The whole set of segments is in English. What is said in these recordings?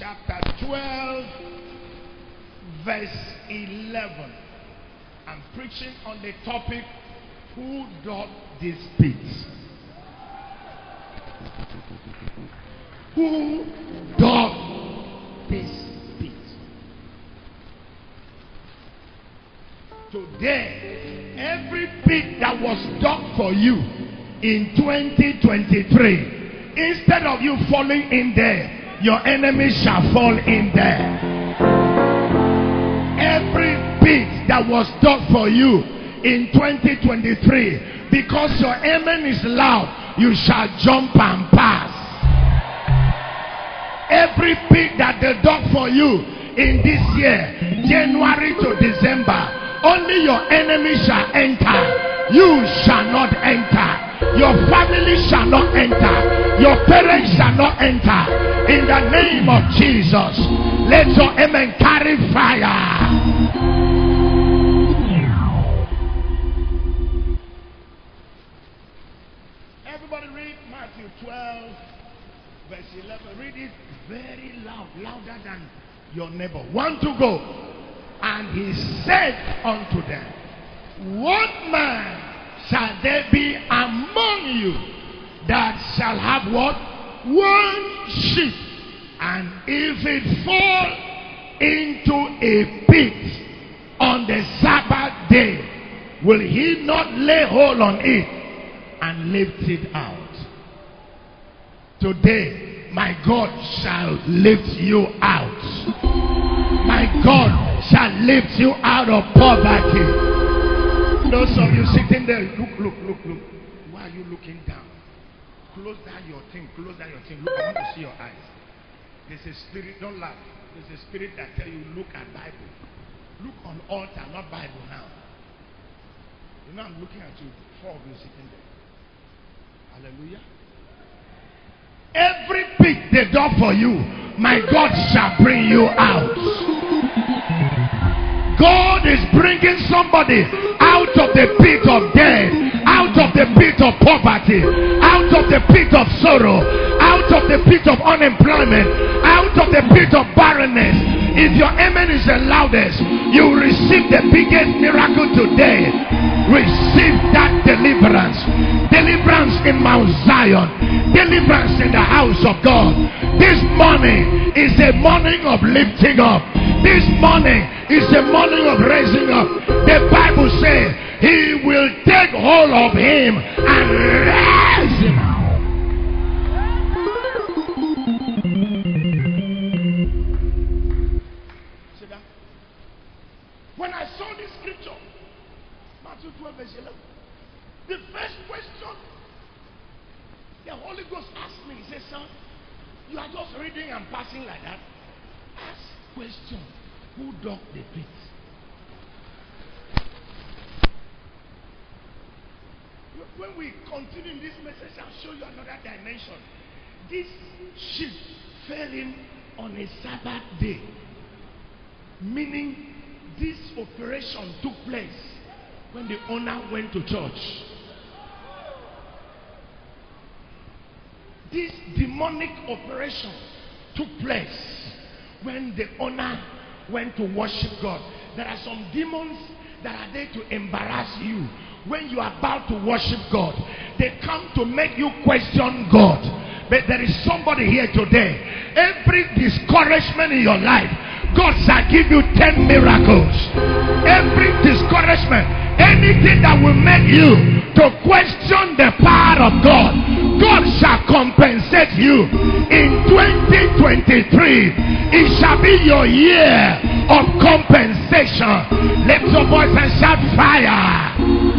chapter 12, verse 11. I'm preaching on the topic, Who doth this pit? Who doth this? Today, every bit that was done for you in 2023, instead of you falling in there, your enemies shall fall in there. Every pit that was dug for you in 2023, because your amen is loud, you shall jump and pass. Every pit that they dug for you in this year, January to December, only your enemy shall enter. You shall not enter. Your family shall not enter. Your parents shall not enter. In the name of Jesus, let your amen carry fire. Everybody read Matthew 12, verse 11. Read it very loud, louder than your neighbor. One to go. And he said unto them, What man shall there be among you that shall have what? One sheep. And if it fall into a pit on the Sabbath day, will he not lay hold on it and lift it out? Today, my God shall lift you out. My God shall lift you out of poverty. Those of you sitting there, look, look, look, look. Why are you looking down? Close down your thing. Close down your thing. Look, I want to see your eyes. There's a spirit. Don't laugh. There's a spirit that tell you look at Bible. Look on altar, not Bible now. You know I'm looking at you. Four of you sitting there. Hallelujah. Every pit they dug for you, my God shall bring you out. God is bringing somebody out of the pit of death, out of the pit of poverty, out of the pit of sorrow, out of the pit of unemployment, out of the pit of barrenness. If your amen is the loudest, you receive the biggest miracle today. Receive that deliverance. Deliverance in Mount Zion. Deliverance in the house of God. This morning is a morning of lifting up. This morning is the morning of raising up. The Bible says he will take hold of him and raise him up. When I saw this scripture, Matthew 12, verse 11, the first question the Holy Ghost asked me, he said, Son, you are just reading and passing like that. Question. Who dug the pit? When we continue in this message, I'll show you another dimension. This sheep fell in on a Sabbath day. Meaning, this operation took place when the owner went to church. This demonic operation took place when the owner went to worship God. There are some demons that are there to embarrass you when you are about to worship God. They come to make you question God. But there is somebody here today. Every discouragement in your life, God shall give you 10 miracles. Every discouragement, anything that will make you to question the power of God, God shall compensate you in 2023. It shall be your year of compensation. Lift your voice and shout fire.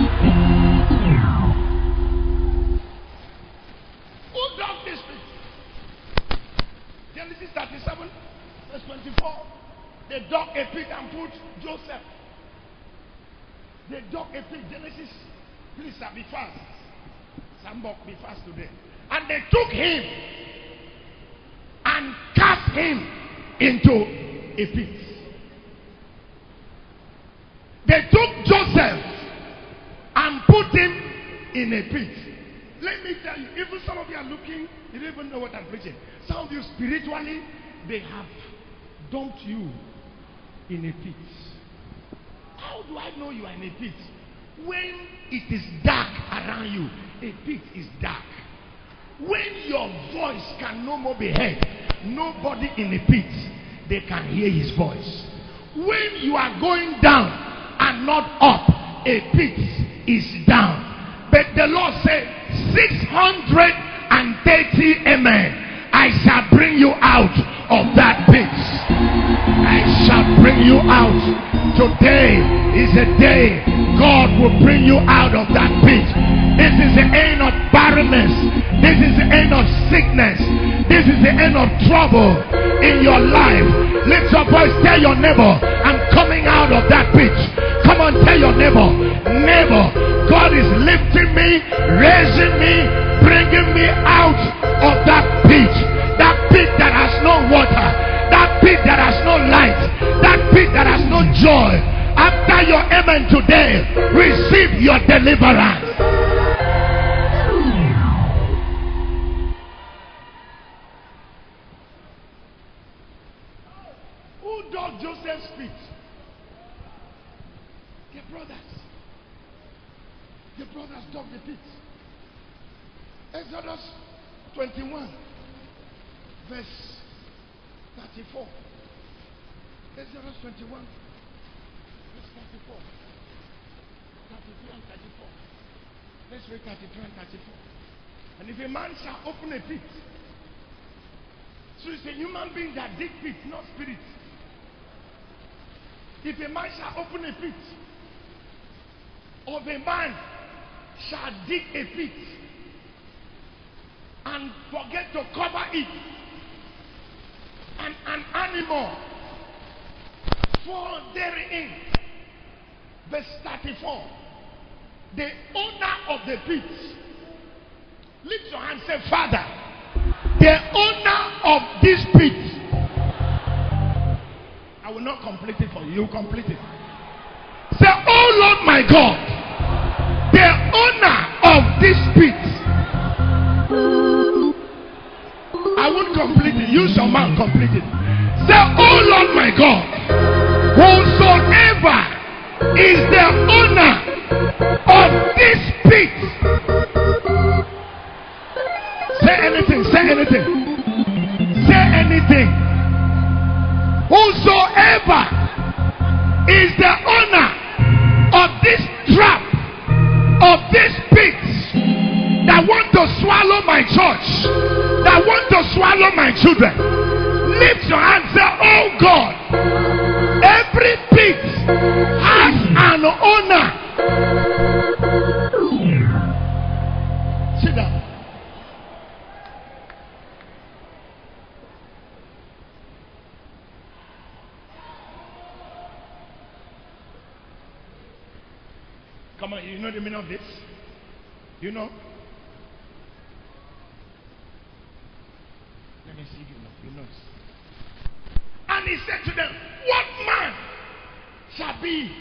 They dug a pit and put Joseph. They dug a pit. Genesis, please sir, be fast. Sambok, be fast today. And they took him and cast him into a pit. They took Joseph and put him in a pit. Let me tell you, even some of you are looking, you don't even know what I'm preaching. Some of you spiritually, they have dumped you in a pit. How do I know you are in a pit? When it is dark around you, a pit is dark. When your voice can no more be heard, nobody in a pit, they can hear his voice. When you are going down and not up, a pit is down. But the Lord said, 630 amen. I shall bring you out of that pit. I shall bring you out. Today is a day God will bring you out of that pit. This is the end of barrenness. This is the end of sickness. This is the end of trouble in your life. Lift your voice. Tell your neighbor, I'm coming out of that pit. Come on, tell your neighbor, neighbor, God is lifting me, raising me, bringing me out of that pit. That pit that has no water. Pit that has no light. That pit that has no joy. After your amen today, receive your deliverance. Who dug Joseph's pit? Their brothers. Their brothers dug the pit. Exodus 21, verse 34. Exodus 21, verse 34. 33 and 34. Let's read 33 and 34. And if a man shall open a pit, so it's a human being that dig pit, not spirit. If a man shall open a pit, of a man shall dig a pit, and forget to cover it, and an animal fall therein. Verse 34. The owner of the pit, lift your hand, say, Father, the owner of this pit. I will not complete it for you. You complete it. Say, Oh Lord my God, the owner of this pit. I won't complete it. Use your mouth, complete it. Say, Oh Lord my God, whosoever is the owner of this pit. Say anything, say anything. Say anything. Children, lift your hand say, Oh God, every pit has an owner. Sit down. Come on, you know the meaning of this? You know? Let me see if you know. You know. And he said to them, What man shall be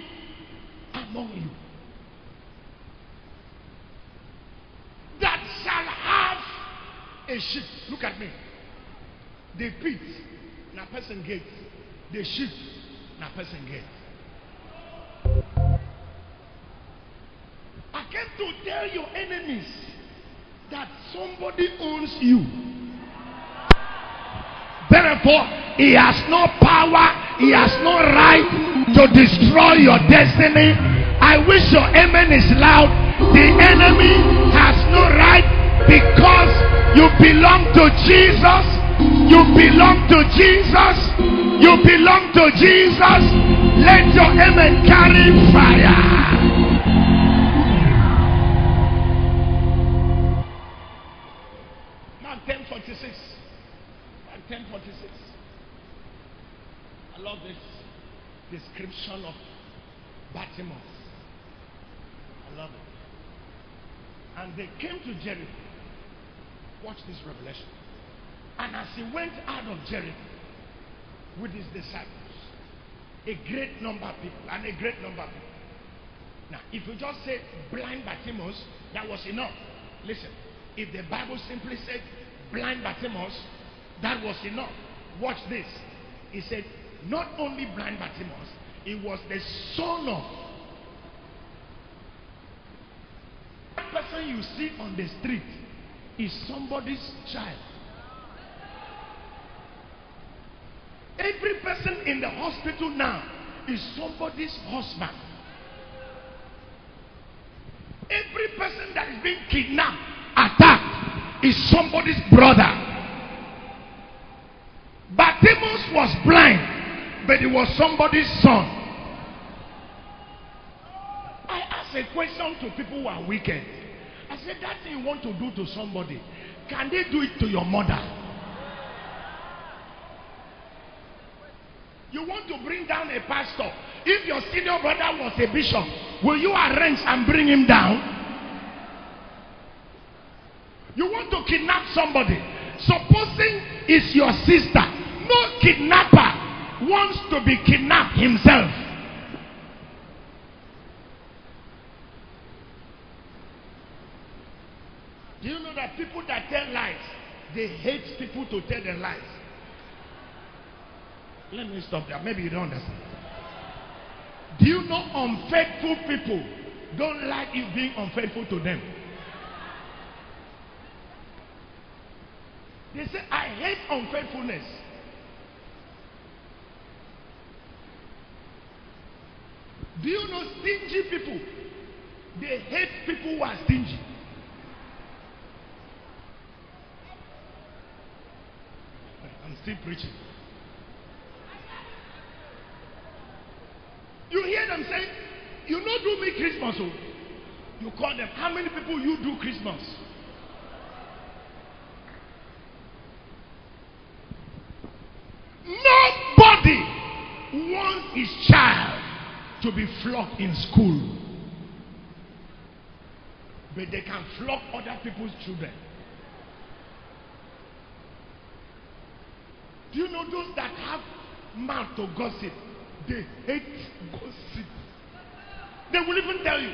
among you that shall have a sheep? Look at me. The pit, na person gate. The sheep, na person gate. I came to tell your enemies that somebody owns you. Therefore, he has no power, he has no right to destroy your destiny. I wish your amen is loud. The enemy has no right because you belong to Jesus. You belong to Jesus. You belong to Jesus. Let your amen carry fire. Description of Bartimaeus. I love it. And they came to Jericho. Watch this revelation. And as he went out of Jericho with his disciples, a great number of people, and a great number of people. Now, if you just say blind Bartimaeus, that was enough. Listen, if the Bible simply said blind Bartimaeus, that was enough. Watch this. He said, not only blind Bartimaeus, he was the son of that person you see on the street is somebody's child. Every person in the hospital now is somebody's husband. Every person that is being kidnapped, attacked, is somebody's brother. Bartimaeus was blind, but he was somebody's son. I ask a question to people who are wicked. I said, that thing you want to do to somebody, can they do it to your mother? You want to bring down a pastor. If your senior brother was a bishop, will you arrange and bring him down? You want to kidnap somebody. Supposing it's your sister. No kidnapper wants to be kidnapped himself. Do you know that people that tell lies, they hate people to tell the lies? Let me stop there. Maybe you don't understand. Do you know unfaithful people don't like you being unfaithful to them? They say, I hate unfaithfulness. Do you know stingy people? They hate people who are stingy. I'm still preaching. You hear them say, You know, do me Christmas. Oh. You call them. How many people you do Christmas? Nobody wants his child to be flogged in school. But they can flog other people's children. Do you know those that have mouth to gossip? They hate gossip. They will even tell you.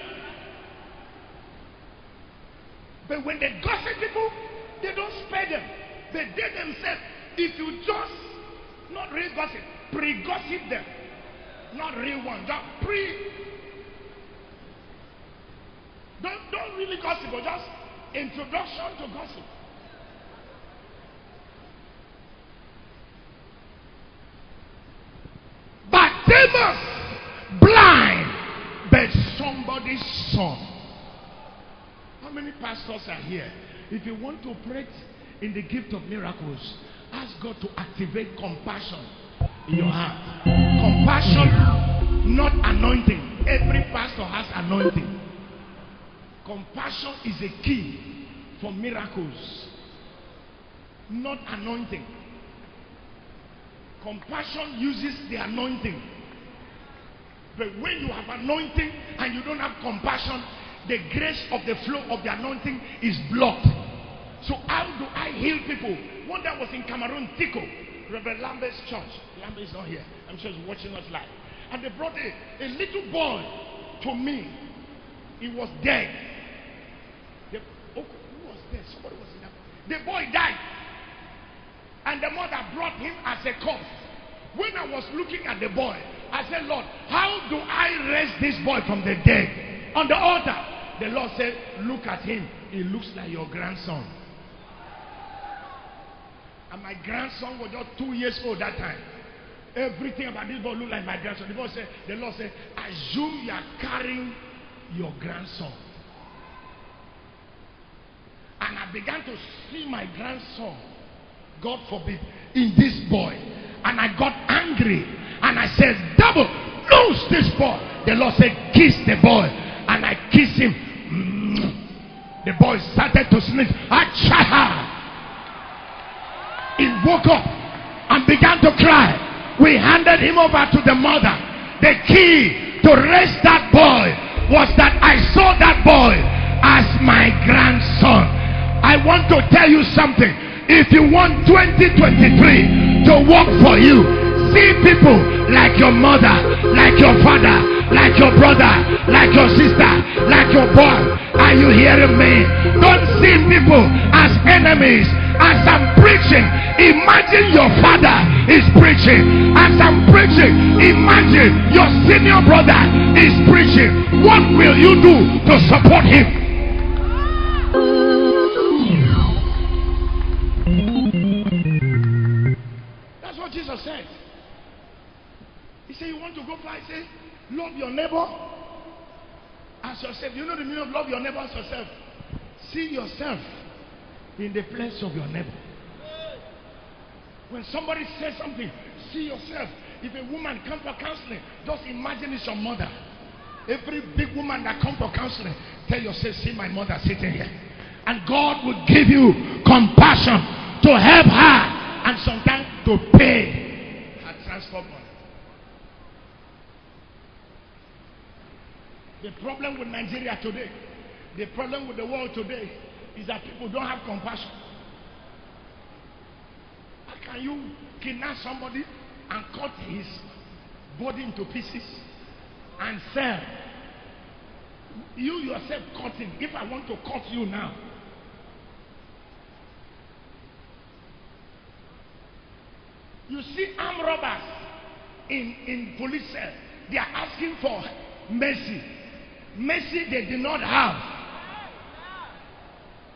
But when they gossip people, they don't spare them. They themselves, if you just not real gossip, pre-gossip them. Not real one, just pre. Don't, don't really gossip, but just introduction to gossip. But Bartimaeus, blind, but somebody's son. How many pastors are here? If you want to operate in the gift of miracles, ask God to activate compassion in your heart. Compassion, not anointing. Every pastor has anointing. Compassion is a key for miracles, not anointing. Compassion uses the anointing. But when you have anointing and you don't have compassion, the grace of the flow of the anointing is blocked. So how do I heal people? One that was in Cameroon, Tiko, Reverend Lambert's church. Lambert is not here. I'm sure he's watching us live. And they brought a, a little boy to me. He was dead. The, oh, who was there? Somebody was in that. The boy died. And the mother brought him as a corpse. When I was looking at the boy, I said, Lord, how do I raise this boy from the dead? On the altar, the Lord said, Look at him. He looks like your grandson. And my grandson was just two years old that time. Everything about this boy looked like my grandson. The, boy said, the Lord said, Assume you are carrying your grandson. And I began to see my grandson, God forbid, in this boy. And I got angry. And I said, Double, lose this boy. The Lord said, Kiss the boy. And I kissed him. Mm. The boy started to sneeze. Achaha! He woke up and began to cry. We handed him over to the mother. The key to raise that boy was that I saw that boy as my grandson. I want to tell you something. If you want 2023 to work for you, see people like your mother, like your father, like your brother, like your sister, like your boy. Are you hearing me? Don't see people as enemies. As I'm preaching, imagine your father is preaching. As I'm preaching, imagine your senior brother is preaching. What will you do to support him? That's what Jesus said. He said, You want to go fly? Said, Love your neighbor as yourself. You know the meaning of love your neighbor as yourself? See yourself in the place of your neighbor. When somebody says something, see yourself. If a woman comes for counseling, just imagine it's your mother. Every big woman that comes for counseling, tell yourself, see my mother sitting here. And God will give you compassion to help her and sometimes to pay her transport money. The problem with Nigeria today, the problem with the world today, is that people don't have compassion. How can you kidnap somebody and cut his body into pieces and sell? You yourself cutting. If I want to cut you now, you see armed robbers in, in police. They are asking for mercy. Mercy they did not have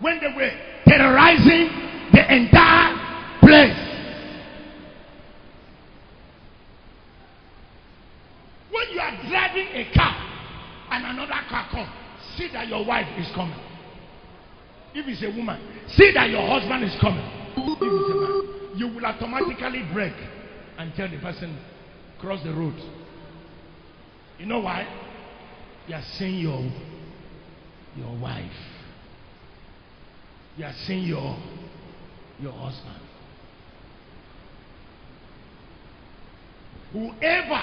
when they were terrorizing the entire place. When you are driving a car and another car comes, see that your wife is coming. If it's a woman, see that your husband is coming. If it's a man, you will automatically brake and tell the person, cross the road. You know why? You are seeing your, your wife. You are seeing your, your husband. Whoever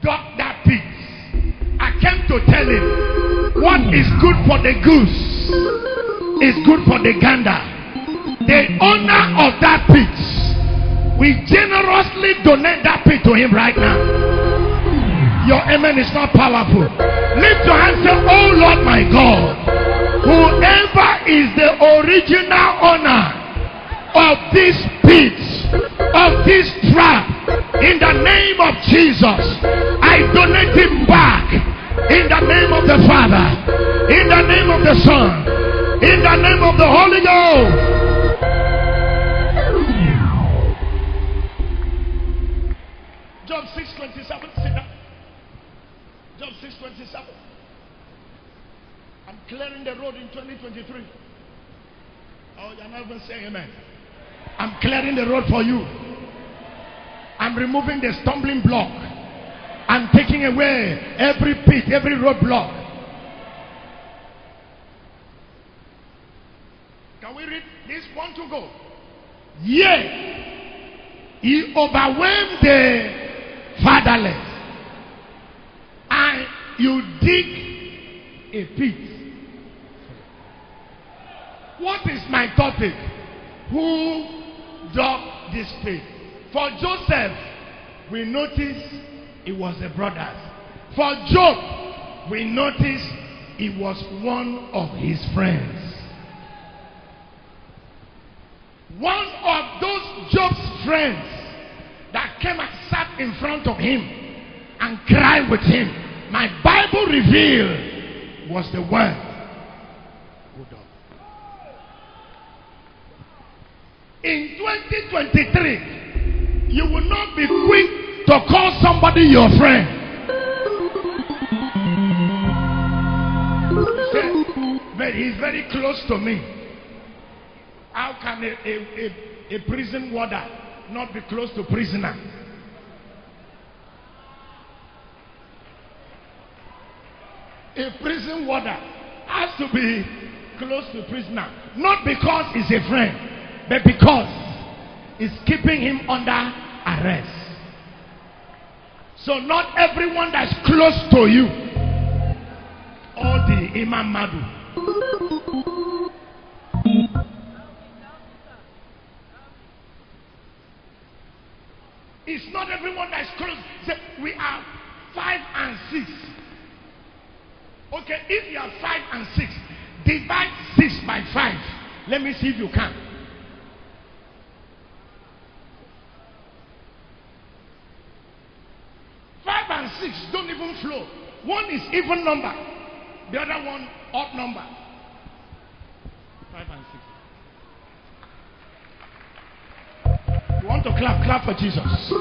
dug that pit, I came to tell him what is good for the goose is good for the gander. The owner of that pit, we generously donate that pit to him right now. Your amen is not powerful. Lift your hands and say, Oh Lord my God. Whoever is the original owner of this pit, of this trap, in the name of Jesus, I donate him back. In the name of the Father, in the name of the Son, in the name of the Holy Ghost. Job 627, sit down. Job 627. Clearing the road in 2023. Oh, you're not even saying amen. I'm clearing the road for you. I'm removing the stumbling block. I'm taking away every pit, every roadblock. Can we read this one to go? Yea, he overwhelmed the fatherless, and you dig a pit what is my topic? Who dug this pit? For Joseph, we notice it was the brothers. For Job, we notice it was one of his friends. One of those Job's friends that came and sat in front of him and cried with him. My Bible revealed was the one in 2023, you will not be quick to call somebody your friend. but he's very close to me. How can a, a, a, a prison warder not be close to prisoner? A prison warder has to be close to prisoner, not because he's a friend but because it's keeping him under arrest. So not everyone that's close to you, all the Imam Madu. It's not everyone that's close. we are five and six. Okay, if you are five and six, divide six by five. Let me see if you can. Six don't even flow. One is even number, the other one odd number. Five and six. You want to clap? Clap for Jesus.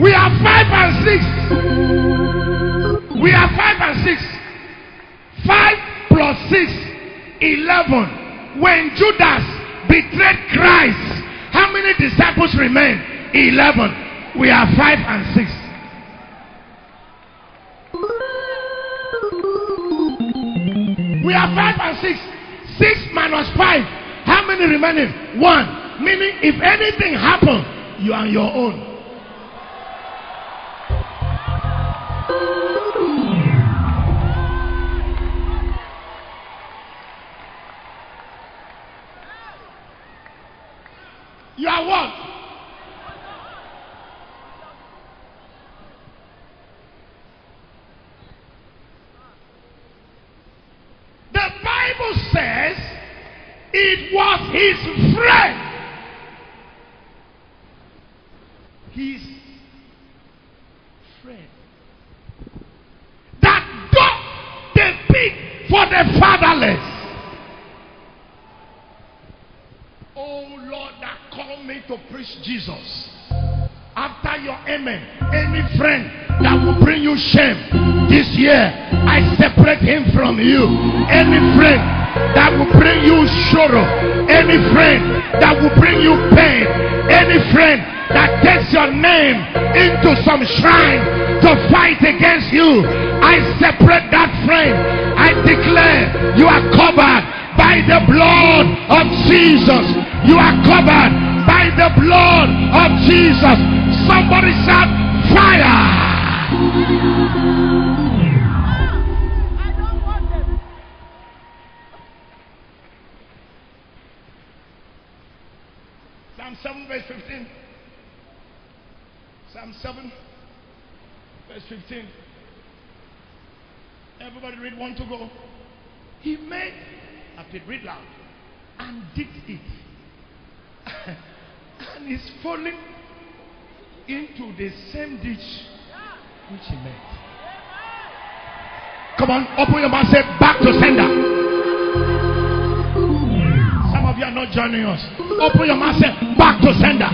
We are five and six. We are five and six. Five plus six, eleven. When Judas betrayed Christ, how many disciples remain? Eleven. We are five and six. We are five and six. Six minus five. How many remaining? One. Meaning, if anything happen, you are on your own. Jesus. After your amen, any friend that will bring you shame this year, I separate him from you. Any friend that will bring you sorrow, any friend that will bring you pain, any friend that takes your name into some shrine to fight against you, I separate that friend. I declare you are covered by the blood of Jesus. You are covered by the blood of Jesus. Somebody shout fire. I don't want them. Psalm 7, verse 15. Psalm 7, verse 15. Everybody read one to go. He made, I read loud, and did it. and is falling into the same ditch which he made. Come on, open your mouth, say back to sender. Some of you are not joining us. Open your mouth, say back to sender.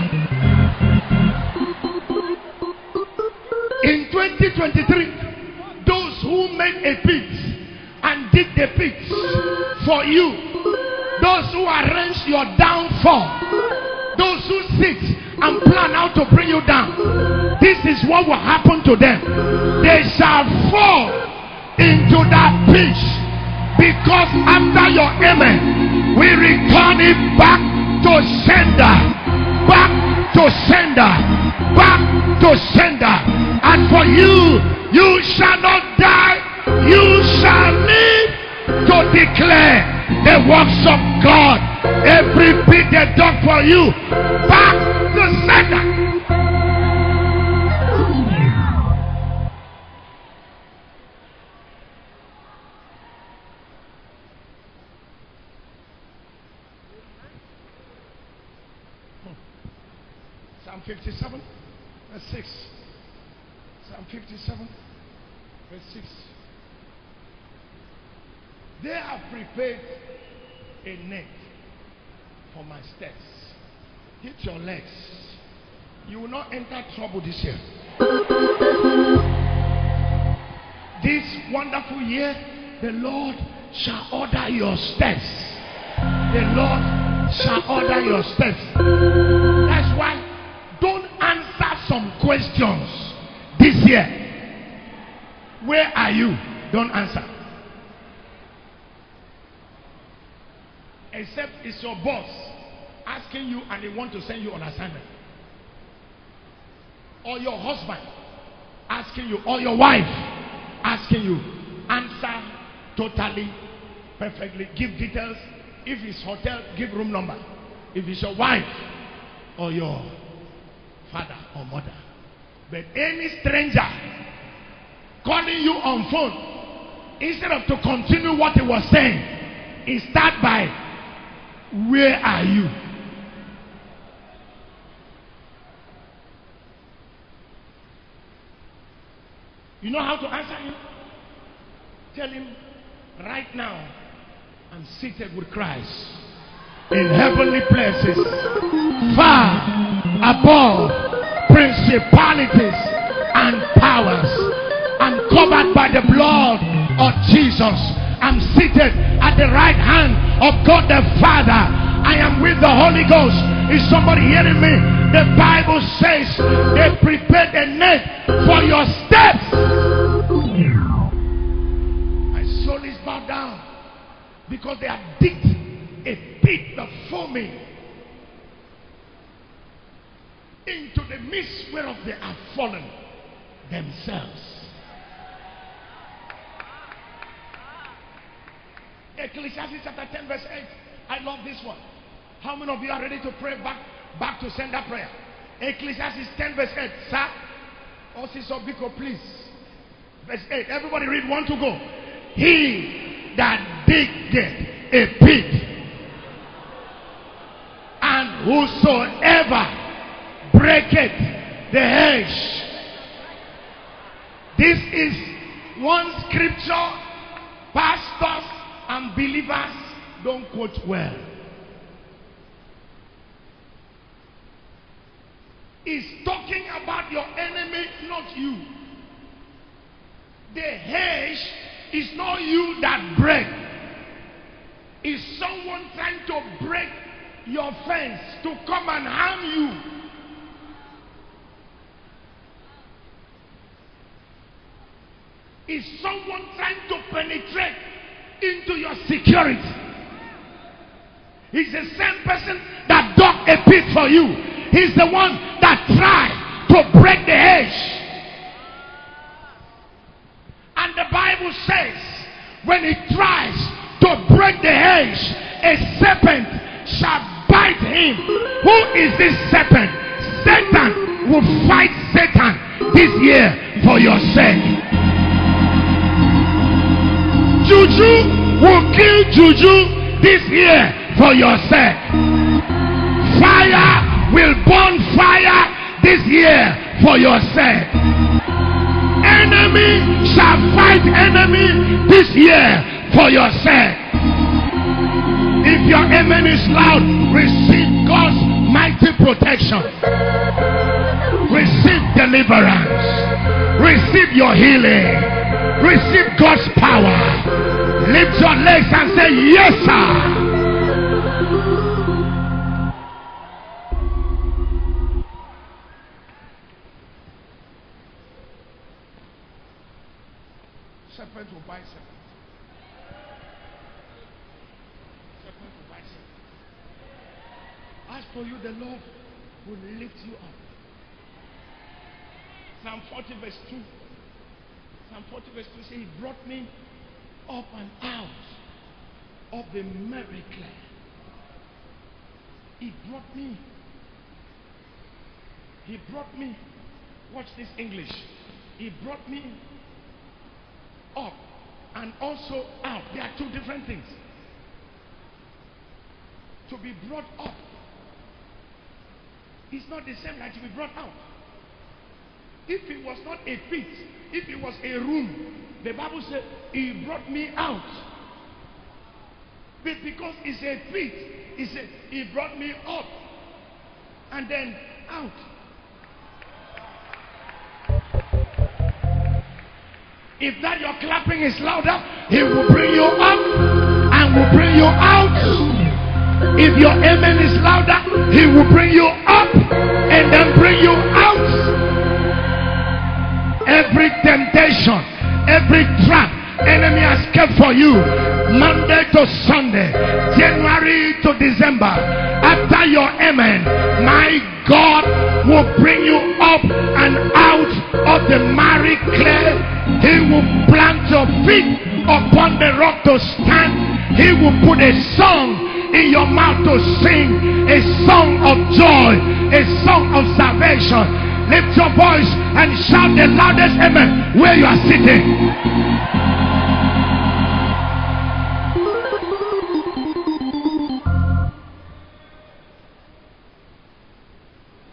In 2023, those who made a pit and did the pit for you, those who arranged your downfall, those who sit and plan how to bring you down, this is what will happen to them. They shall fall into that pit because after your amen, we return it back to sender, back to sender, back to sender. And for you, you shall not die, you shall live to declare the works of God. Every bit they done for you, back to sender. Psalm 57, verse 6. Psalm 57, verse 6. They have prepared a net for my steps. Hit your legs. You will not enter trouble this year. This wonderful year, the Lord shall order your steps. The Lord shall order your steps. That's why don't answer some questions this year. Where are you? Don't answer. Except it's your boss asking you and they want to send you on assignment. Or your husband asking you, or your wife asking you. Answer totally, perfectly. Give details. If it's hotel, give room number. If it's your wife or your father or mother. But any stranger calling you on phone, instead of to continue what he was saying, he start by, where are you? You know how to answer him? Tell him, right now, I'm seated with Christ in heavenly places, far above principalities and powers. I'm covered by the blood of Jesus. I'm seated at the right hand of God the Father. I am with the Holy Ghost. Is somebody hearing me? The Bible says they prepared a net for your steps. My soul is bowed down because they have digged a pit before me into the midst whereof they are fallen themselves. Ecclesiastes chapter 10, verse 8. I love this one. How many of you are ready to pray back, back to send that prayer? Ecclesiastes 10, verse 8. Sir, oh, Osiso Biko, please. Verse 8. Everybody read one to go. He that diggeth a pit, and whosoever breaketh the hedge. This is one scripture pastors and believers don't quote well. Is talking about your enemy, not you. The hedge is not you that break. Is someone trying to break your fence to come and harm you? Is someone trying to penetrate into your security? He's the same person that dug a pit for you. He's the one that tried to break the hedge. And the Bible says, when he tries to break the hedge, a serpent shall bite him. Who is this serpent? Satan will fight Satan this year for your sake. Juju will kill Juju this year for yourself. Fire will burn fire this year for yourself. Enemy shall fight enemy this year for yourself. If your enemy is loud, receive God's mighty protection. Receive deliverance. Receive your healing. Receive God's power. Lift your legs and say, Yes, sir. Serpent will bite serpent. Serpent will serpent. As for you, the Lord will lift you up. Psalm 40, verse 2. Psalm 40 verse 2 says, He brought me up and out of the miry clay. He brought me. He brought me. Watch this English. He brought me up and also out. There are two different things. To be brought up is not the same like to be brought out. If it was not a pit, if it was a room, the Bible said, He brought me out. But because it's a pit, He said, He brought me up and then out. If that your clapping is louder, He will bring you up and will bring you out. If your amen is louder, He will bring you up and then bring you out every temptation, every trap enemy has kept for you Monday to Sunday, January to December. After your amen, my God will bring you up and out of the married clay. He will plant your feet upon the rock to stand. He will put a song in your mouth to sing, a song of joy, a song of salvation Lift your voice and shout the loudest amen where you are sitting.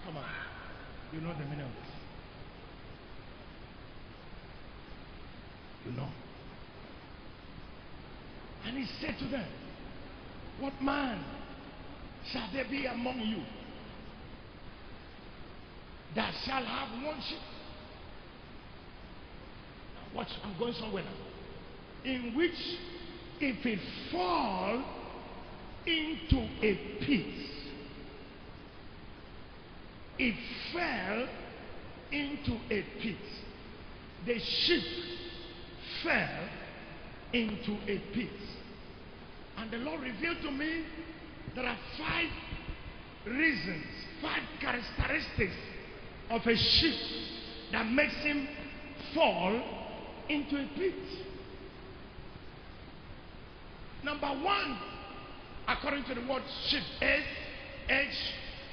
Come on. You know the meaning. You know. And he said to them, What man shall there be among you that shall have one sheep? Now watch, I'm going somewhere now. In which, if it fall into a pit, it fell into a pit. The sheep fell into a pit. And the Lord revealed to me there are five reasons, five characteristics of a sheep that makes him fall into a pit. Number one, according to the word sheep, S H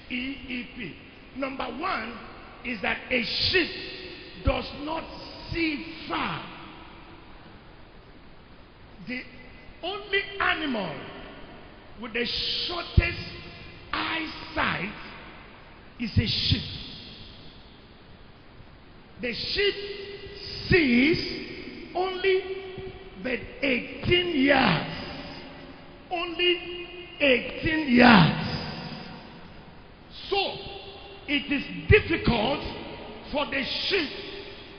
E E P. Number one is that a sheep does not see far. The only animal with the shortest eyesight is a sheep. The sheep sees only but 18 yards. Only 18 yards. So, it is difficult for the sheep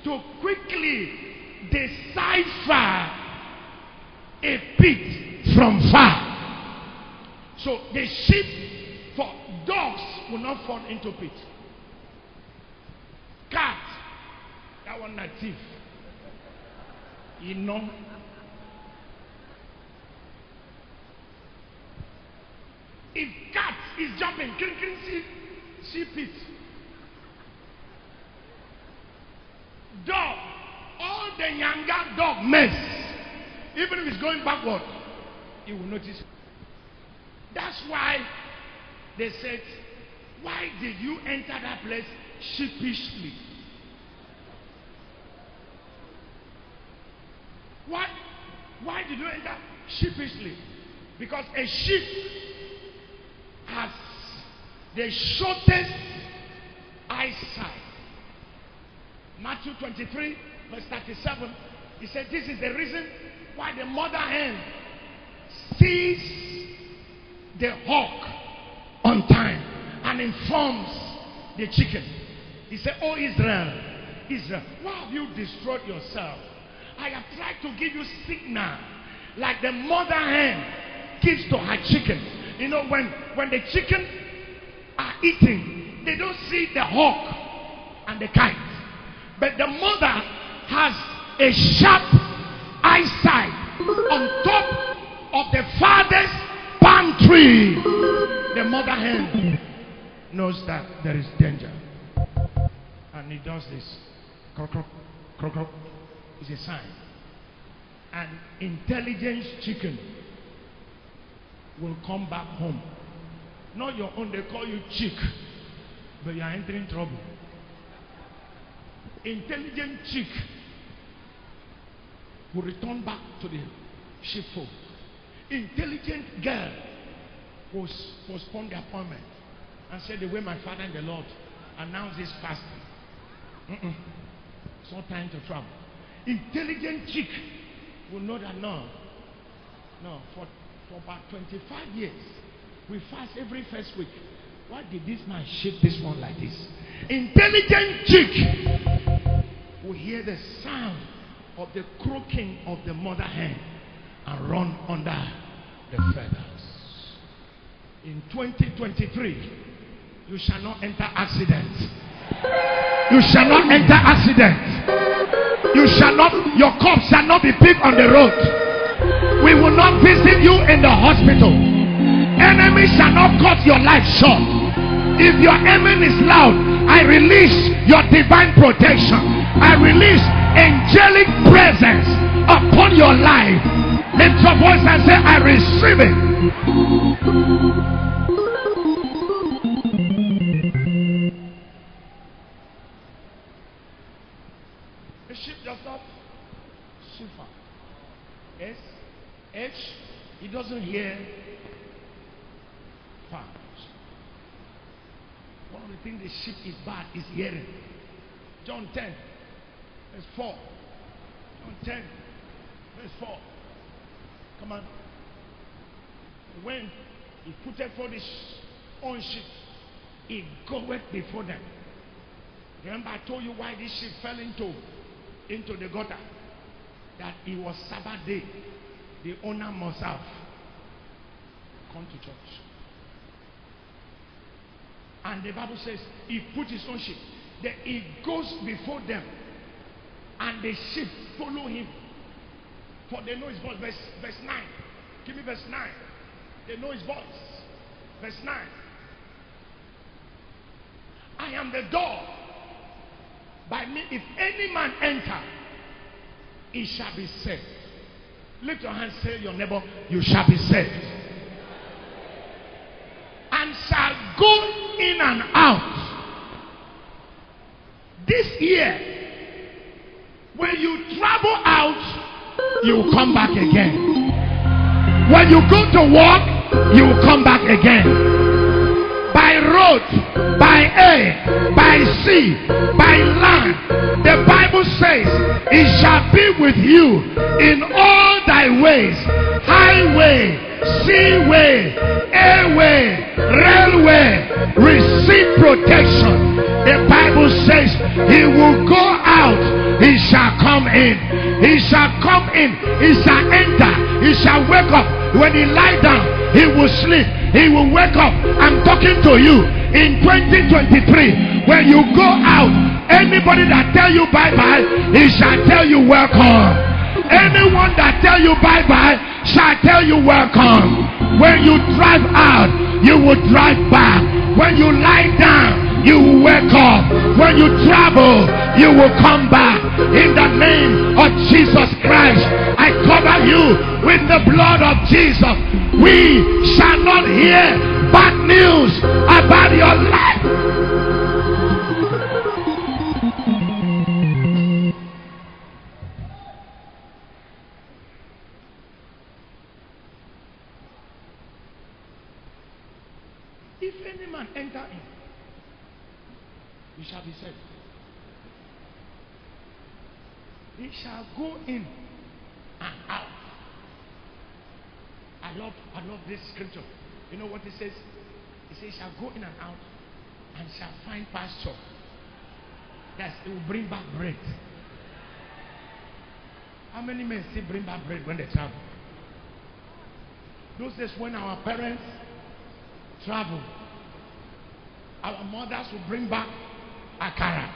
to quickly decipher a pit from far. So the sheep for dogs will not fall into pit. Cat, one na thief. If cat is jumping, can can see see pit. Dog, all the younger dog mess. Even if it's going backward, you will notice. That's why they said, Why did you enter that place sheepishly? Why? Why did you enter sheepishly? Because a sheep has the shortest eyesight. Matthew 23, verse 37, he said, This is the reason why the mother hen sees the hawk on time and informs the chicken. He said, Oh Israel, Israel, why have you destroyed yourself? I have tried to give you signal like the mother hen gives to her chicken. You know, when, when the chicken are eating, they don't see the hawk and the kite. But the mother has a sharp eyesight on top of the father's palm tree. The mother hen knows that there is danger. And he does this. Croak, croak, croak, croak. It's a sign. An intelligent chicken will come back home. Not your own, they call you chick, but you are entering trouble. Intelligent chick will return back to the sheepfold. Intelligent girl will postpone the appointment and say the way my father and the Lord announced this fasting. Mm-mm. It's not time to travel. Intelligent chick will know that no, no, for, for about 25 years, we fast every first week. Why did this man shake this one like this? Intelligent chick will hear the sound of the croaking of the mother hen and run under the feathers. In 2023, you shall not enter accident. You shall not enter accident. You shall not, your corpse shall not be picked on the road. We will not visit you in the hospital. Enemy shall not cut your life short. If your amen is loud, I release your divine protection. I release angelic presence upon your life. Lift your voice and say, I receive it. He doesn't hear far. One of the things the sheep is bad is hearing. John 10, verse 4. John 10, verse 4. Come on. When he putteth for his own sheep, he goeth before them. Remember, I told you why this sheep fell into, into the gutter. That it was Sabbath day. The owner must have come to church. And the Bible says he put his own sheep. Then he goes before them. And the sheep follow him. For they know his voice. Verse, verse 9. Give me verse 9. They know his voice. Verse 9. I am the door. By me, if any man enter, he shall be saved. Lift your hand, say your neighbor, you shall be saved. And shall go in and out. This year, when you travel out, you will come back again. When you go to work, you will come back again road, by air, by sea, by land. The Bible says, It shall be with you in all thy ways, highway, seaway, airway, railway. Receive protection. The Bible says, He will go out, He shall come in. He shall come in, He shall enter, He shall wake up. When He lie down, He will sleep. He will wake up. I'm talking to you in 2023. When you go out, anybody that tell you bye bye, he shall tell you welcome. Anyone that tell you bye bye shall tell you welcome. When you drive out, you will drive back. When you lie down, you will wake up. When you travel, you will come back. In the name of Jesus Christ, I cover you with the blood of Jesus. We shall not hear bad news about your life. Go in and out. I love, I love this scripture. You know what it says? It says, shall go in and out and shall find pasture. Yes, it will bring back bread. How many men still bring back bread when they travel? Those days when our parents travel, our mothers will bring back akara.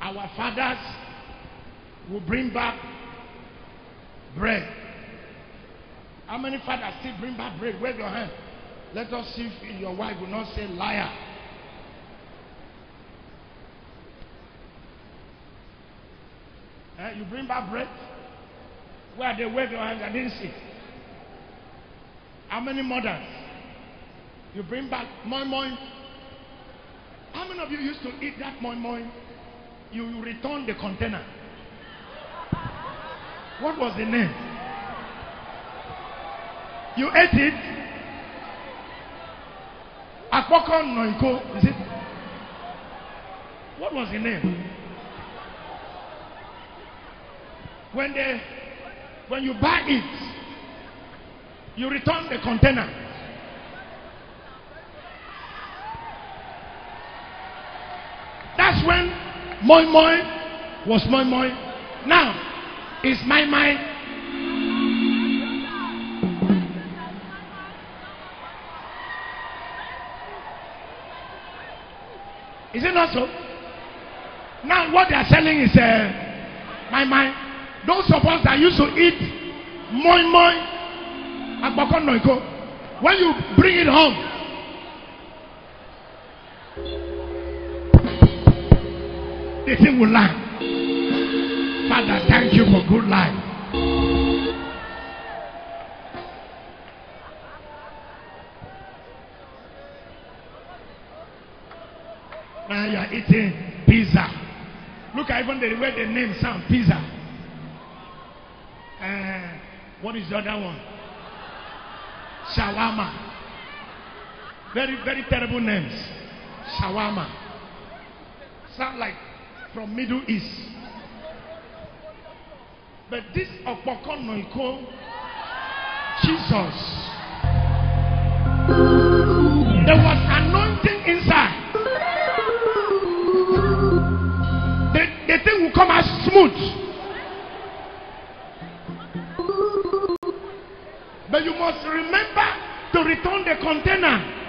Our fathers will bring back bread. How many fathers still bring back bread? Wave your hand. Let us see if your wife will not say liar. Eh, you bring back bread? Where they wave your hands? I didn't see. How many mothers? You bring back moi moi. How many of you used to eat that moi moi? You, you return the container. What was the name? You ate it. Akpoko Noiko. Is it? What was the name? When they when you buy it, you return the container. That's when moi moi was moi moi. Now is my mind Is it not so? Now what they are selling is uh, my mind. Those of us that used to eat moi moi, noiko, when you bring it home, the thing will land. For good life. Now you are eating pizza. Look at even the way the name sound pizza. Uh, what is the other one? Shawarma. Very, very terrible names. Shawarma. Sound like from Middle East. But this Okpoko Noiko, Jesus. There was anointing inside. The, the thing will come as smooth. But you must remember to return the container.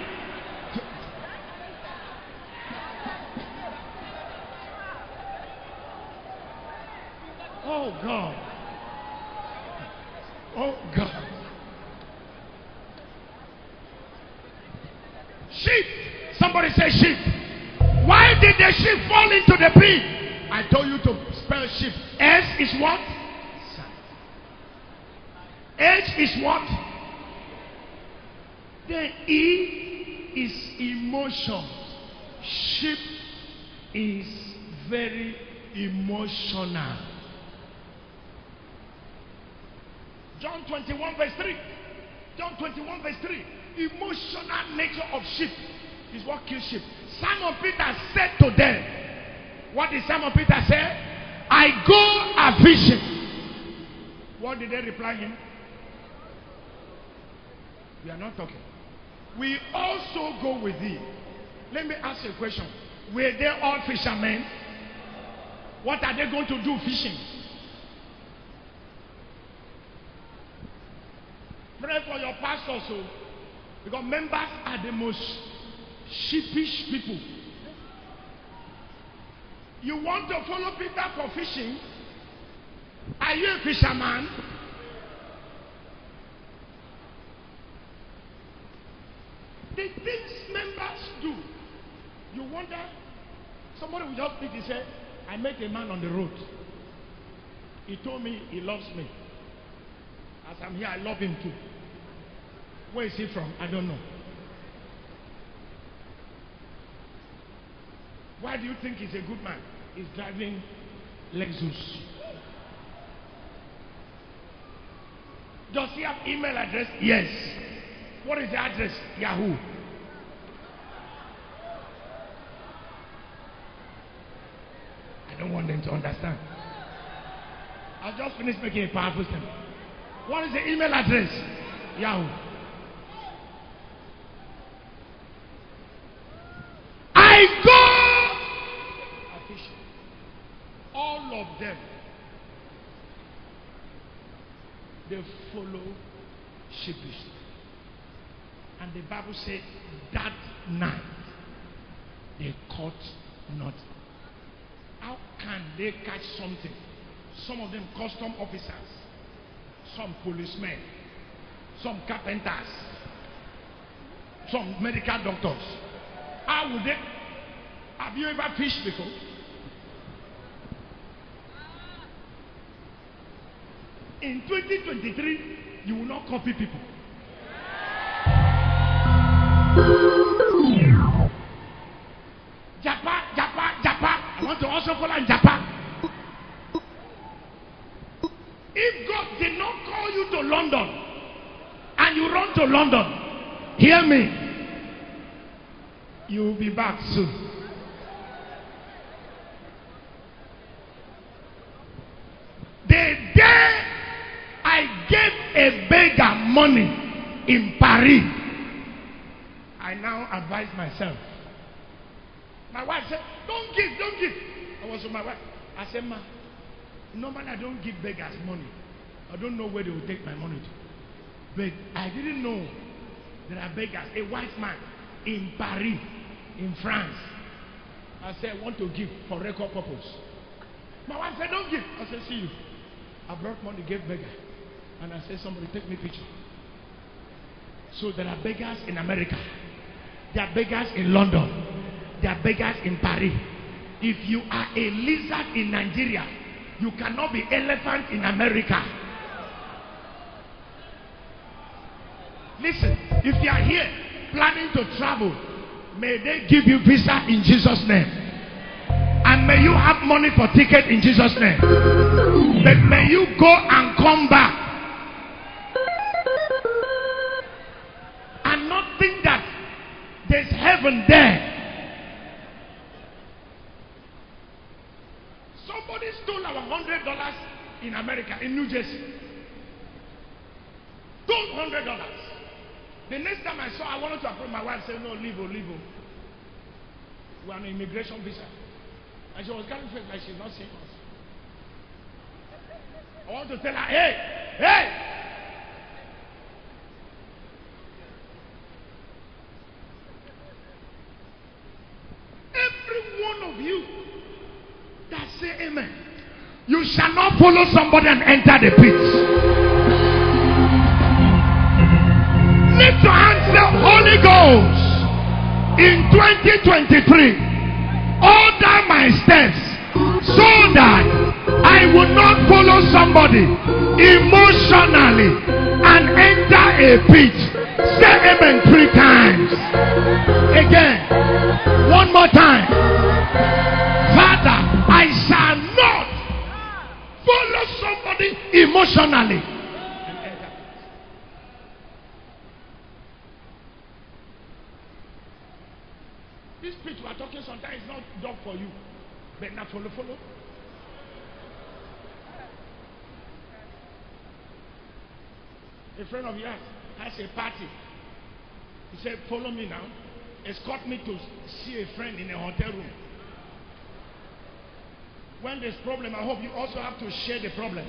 Sheep is very emotional. John 21 verse 3. John 21 verse 3. Emotional nature of sheep is what kills sheep. Simon Peter said to them, What did Simon Peter say? I go a fishing. What did they reply him? We are not talking. We also go with thee. Let me ask you a question. Were they all fishermen? What are they going to do fishing? Pray for your pastors, so because members are the most sheepish people. You want to follow Peter for fishing? Are you a fisherman? The things members do, you wonder. Somebody will just speak. He said, I met a man on the road. He told me he loves me. As I'm here, I love him too. Where is he from? I don't know. Why do you think he's a good man? He's driving Lexus. Does he have email address? Yes. What is the address? Yahoo. I don't want them to understand. I'll just finish making a powerful statement. What is the email address? Yahoo. I go fishing. All of them, they follow sheepishly. And the Bible said that night they caught not. How can they catch something? Some of them custom officers, some policemen, some carpenters, some medical doctors. How would they? Have you ever fished before? In 2023, you will not copy people. To London, hear me. You will be back soon. The day I gave a beggar money in Paris, I now advise myself. My wife said, Don't give, don't give. I was with my wife. I said, Ma, normally I don't give beggars money. I don't know where they will take my money to. But I didn't know there are beggars. A white man in Paris, in France. I said, I want to give for record purpose. My wife said, Don't give. I said, See you. I brought money, gave beggar. And I said, Somebody take me picture. So there are beggars in America. There are beggars in London. There are beggars in Paris. If you are a lizard in Nigeria, you cannot be elephant in America. Listen, if you are here planning to travel, may they give you visa in Jesus' name. And may you have money for ticket in Jesus' name. But may you go and come back. And not think that there's heaven there. Somebody stole our hundred dollars in America, in New Jersey. Two hundred dollars. The next time I saw, I wanted to approach my wife, say, "No, leave, oh, leave." Oh. We're on an immigration visa, and she was kind carrying face like she's not seeing us. I want to tell her, "Hey, hey." Every one of you that say amen, you shall not follow somebody and enter the pit. Lift your Holy Ghost, in 2023, order my steps so that I will not follow somebody emotionally and enter a pit. Say amen three times. Again. One more time. Father, I shall not follow somebody emotionally. This speech we are talking sometimes is not dog for you, but not follow, follow. A friend of yours has a party. He said, Follow me now. Escort me to see a friend in a hotel room. When there's problem, I hope you also have to share the problem.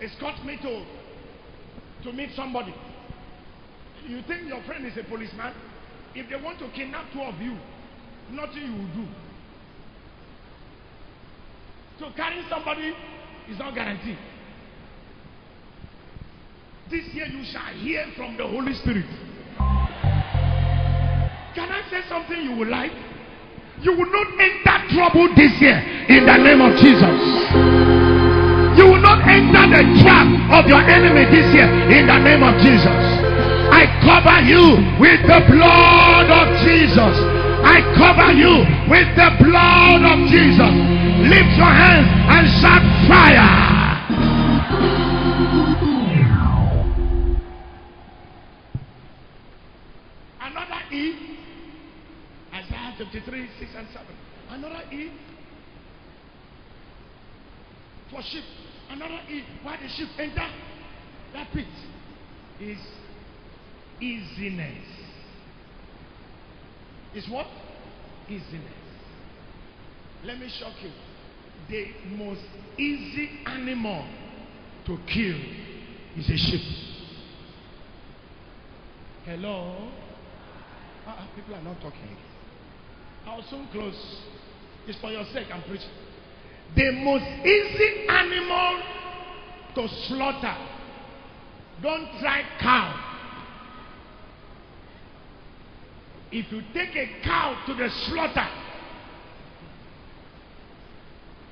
Escort me to to meet somebody. You think your friend is a policeman? If they want to kidnap two of you, nothing you will do. So carrying somebody is not guaranteed. This year you shall hear from the Holy Spirit. Can I say something you will like? You will not enter trouble this year in the name of Jesus. You will not enter the trap of your enemy this year in the name of Jesus. I cover you with the blood of Jesus. I cover you with the blood of Jesus. Lift your hands and shout fire. Another E. Isaiah 53, 6 and 7. Another E. For sheep. Another E. Why the sheep enter that pit is easiness. Is what? Easiness. Let me shock you. The most easy animal to kill is a sheep. Hello? Uh, people are not talking. I'll soon close. It's for your sake I'm preaching. The most easy animal to slaughter. Don't try cow. If you take a cow to the slaughter,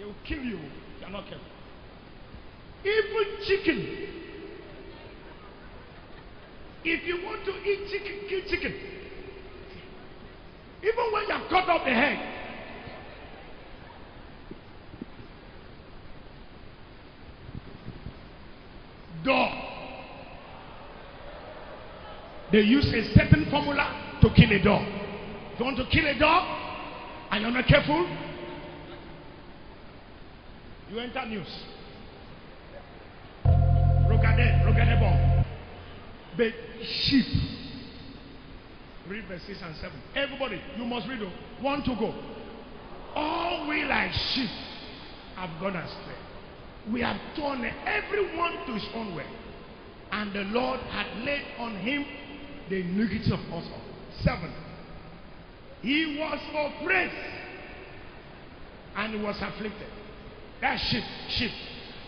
it will kill you if you are not careful. Even chicken. If you want to eat chicken, kill chicken. Even when you have cut off the head. Dog. They use a certain formula to kill a dog. If you want to kill a dog and you're not careful, you enter news. Rokade bomb. But sheep. Read verse 6 and 7. Everybody, you must read. oh. One to go. All we like sheep have gone astray. We have torn everyone to his own way. And the Lord had laid on him the iniquity of us all. Seven. He was oppressed and he was afflicted. That sheep, sheep.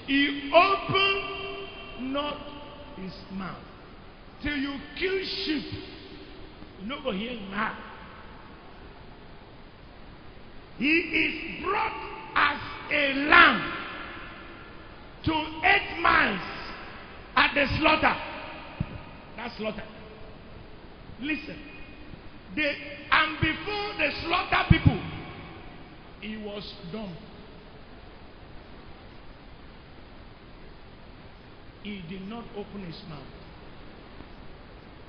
He opened not his mouth till you kill sheep. You no go hear him. He is brought as a lamb to eight miles at the slaughter. That slaughter. Listen. They, and before they slaughter people, he was dumb. He did not open his mouth.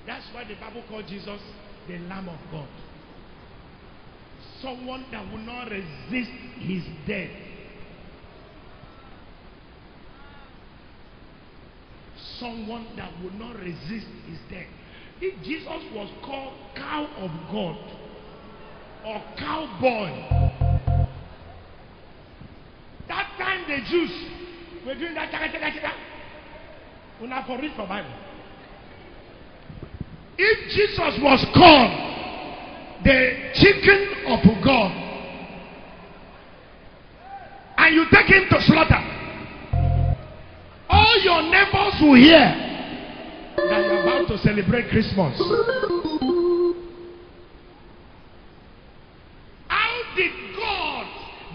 That's why the Bible called Jesus the Lamb of God. Someone that will not resist his death. Someone that will not resist his death. If Jesus was called cow of God or cowboy, that time the Jews were doing that chaka chaka chaka. Una for read for Bible. If Jesus was called the chicken of God, and you take him to slaughter, all your neighbors will hear that you're about to celebrate Christmas. How did God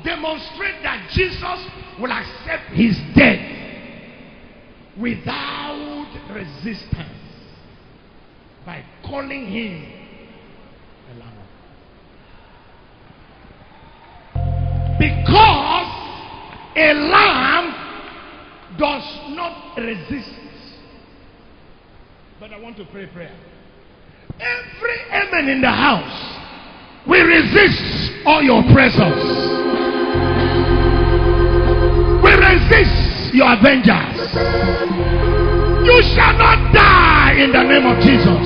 demonstrate that Jesus will accept his death without resistance? By calling him a lamb. Because a lamb does not resist. But I want to pray prayer. Every amen in the house will resist all your presence. We resist your avengers. You shall not die in the name of Jesus.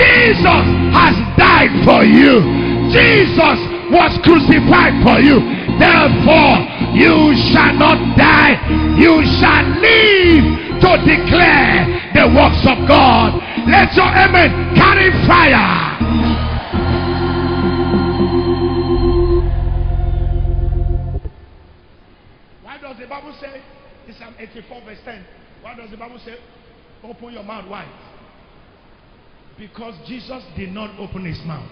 Jesus has died for you. Jesus was crucified for you. Therefore, you shall not die. You shall live to declare the works of God. Let your amen carry fire. Why does the Bible say, in Psalm 84, verse 10, why does the Bible say, open your mouth wide? Because Jesus did not open his mouth.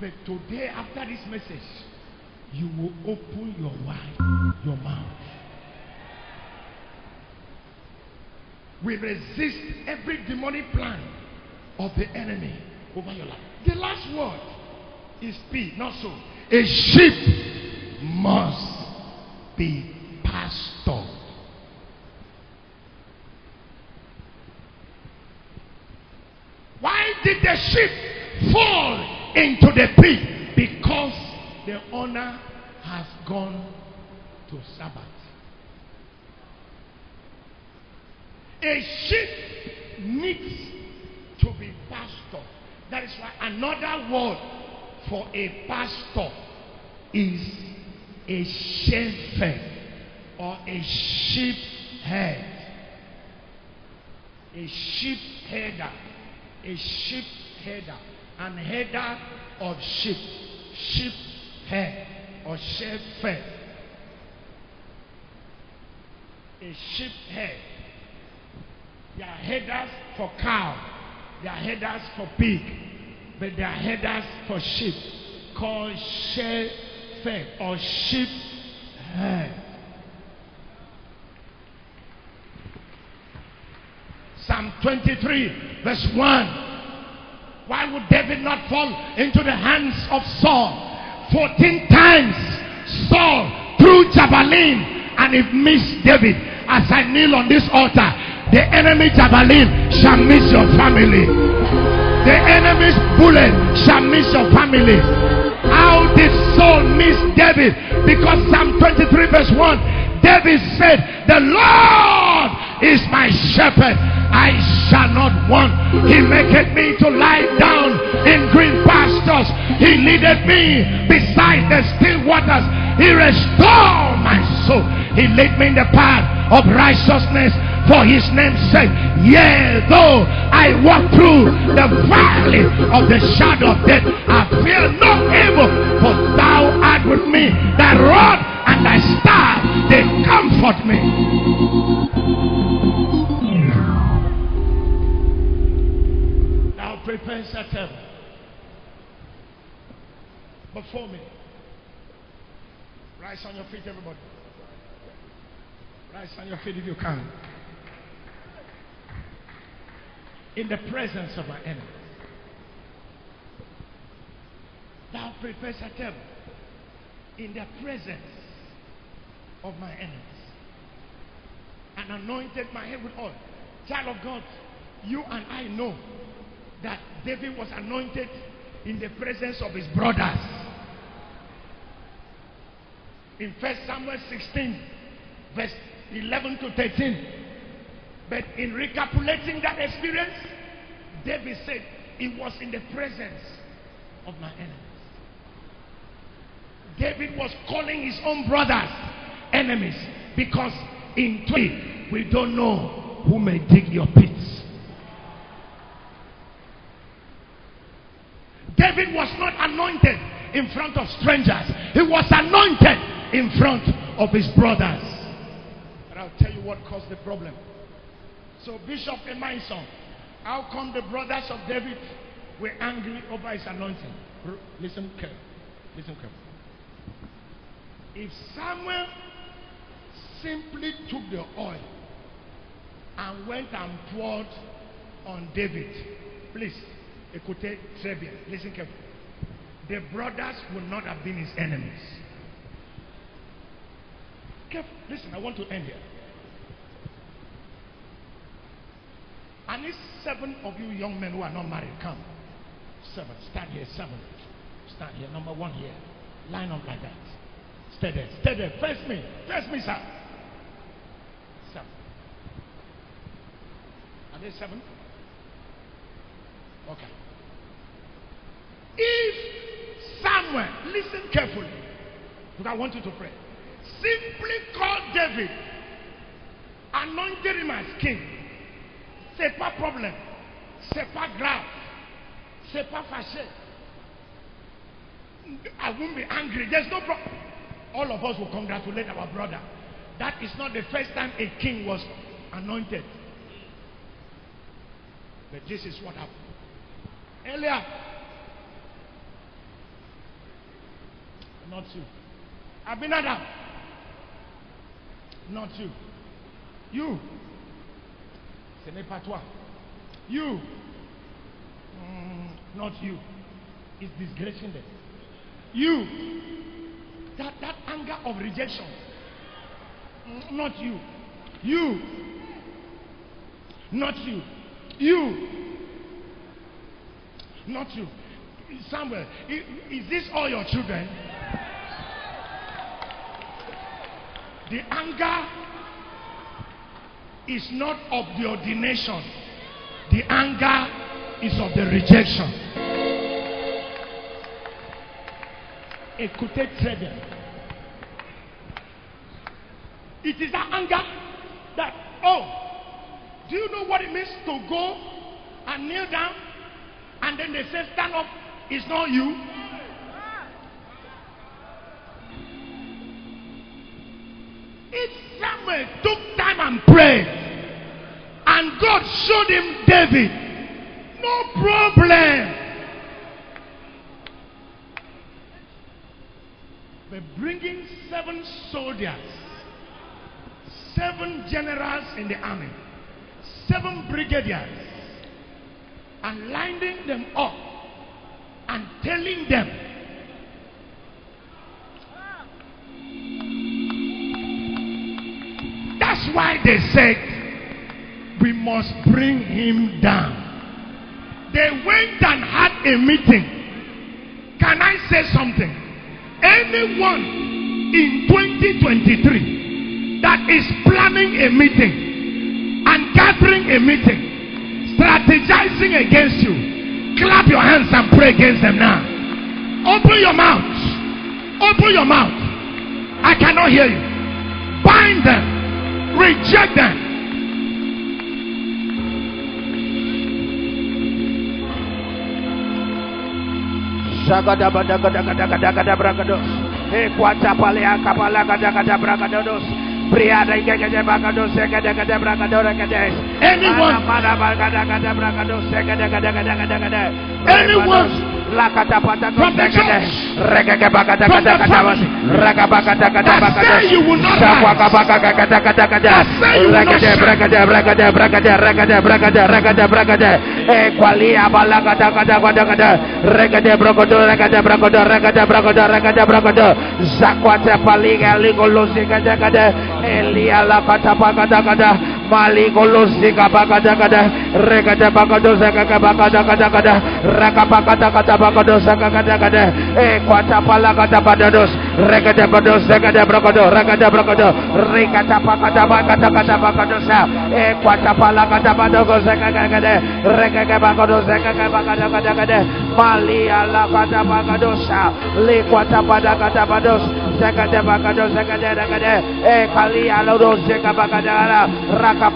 But today, after this message, you will open your wide, your mouth. We resist every demonic plan of the enemy over your life. The last word is P, not so. A sheep must be pastored. Why did the sheep fall into the pit? Because the owner has gone to Sabbath. A sheep needs to be pastored. That is why another word for a pastor is a shepherd or a sheep head. A sheep header. A sheep header. An header of sheep. Sheep head or shepherd. A sheep head. They are headers for cow. They are headers for pig. But they are headers for sheep. Called shepherd or sheep head. Psalm 23, verse 1. Why would David not fall into the hands of Saul? 14 times Saul threw javelin and it missed David. As I kneel on this altar, the enemy javelin shall miss your family. The enemy's bullet shall miss your family. How did Saul miss David? Because Psalm 23 verse 1, David said, The Lord is my shepherd. I shall not want. He maketh me to lie down in green pastures. He leadeth me beside the still waters. He restored my soul. He led me in the path of righteousness for his name's sake. Yea, though I walk through the valley of the shadow of death, I fear no evil, for thou art with me. Thy rod and staff, they comfort me. Now prepare table before me. Rise on your feet, everybody. Rise on your feet if you can. In the presence of my enemies. Thou prepares a table in the presence of my enemies. And anointed my head with oil. Child of God, you and I know that David was anointed in the presence of his brothers. In 1 Samuel 16, verse 11 to 13. But in recapitulating that experience, David said, It was in the presence of my enemies. David was calling his own brothers enemies because in 20 we don't know who may dig your pits. David was not anointed in front of strangers, he was anointed in front of his brothers. But I'll tell you what caused the problem. So, Bishop Emmah Isong, how come the brothers of David were angry over his anointing? Listen carefully. Listen carefully. If Samuel simply took the oil and went and poured on David, please, écoutez très listen carefully. The brothers would not have been his enemies. Careful, listen, I want to end here. I need seven of you young men who are not married. Come. Seven. Stand here. Seven. Stand here. Number one here. Line up like that. Stay there. Stay there. Face me. Face me, sir. Seven. Seven? Okay. If Samuel, listen carefully, because I want you to pray. Simply call David, anointed him as king. C'est pas problème. C'est pas grave. C'est pas fâché. I won't be angry. There's no problem. All of us will congratulate our brother. That is not the first time a king was anointed. But this is what happened. Eliab, not you. Abinadab, not you. You, ce n'est pas toi. You, mm, not you. It's disgracing them. You, that, that anger of rejection, mm, not you. You, not you. You, not you. Samuel, is this all your children? The anger is not of the ordination, the anger is of the rejection. It is that anger that, oh, do you know what it means to go and kneel down? And then they say, stand up, it's not you? If Samuel took time and prayed, and God showed him David, no problem. But bringing seven soldiers, seven generals in the army, seven brigadiers, and lining them up and telling them That's why they said, we must bring him down. They went and had a meeting. Can I say something? Anyone in 2023 that is planning a meeting gathering a meeting, strategizing against you, clap your hands and pray against them now. Open your mouth. Open your mouth. I cannot hear you. Bind them. Reject them. Shagadabadagadagadagadagabragados. Equatapalea kapala bragados. Priada igagada bragados segadagada bragadoragades. Anyone, anyone from the church. That say you will not rise. Equalia balagada gada gada gada. Regade brogodo regade brogodo regade brogodo regade brogodo. Zakwate paliga ligolosi gada gada elia la kata pagada mali kolosi kaba kada rekada bakado saka kabakada kada kada rakabakada kada bakado saka kada kada eh, e kwata pala pada dosa. Rekata pakata bakata kata bakado sa eh kwata pala kata badago zakaka kada regada bakado zakaka bakada kada kada mali ala kata bakado sa le kwata pada kata bados zakada bakado zakada kada eh kali ala dos zakaka bakada raka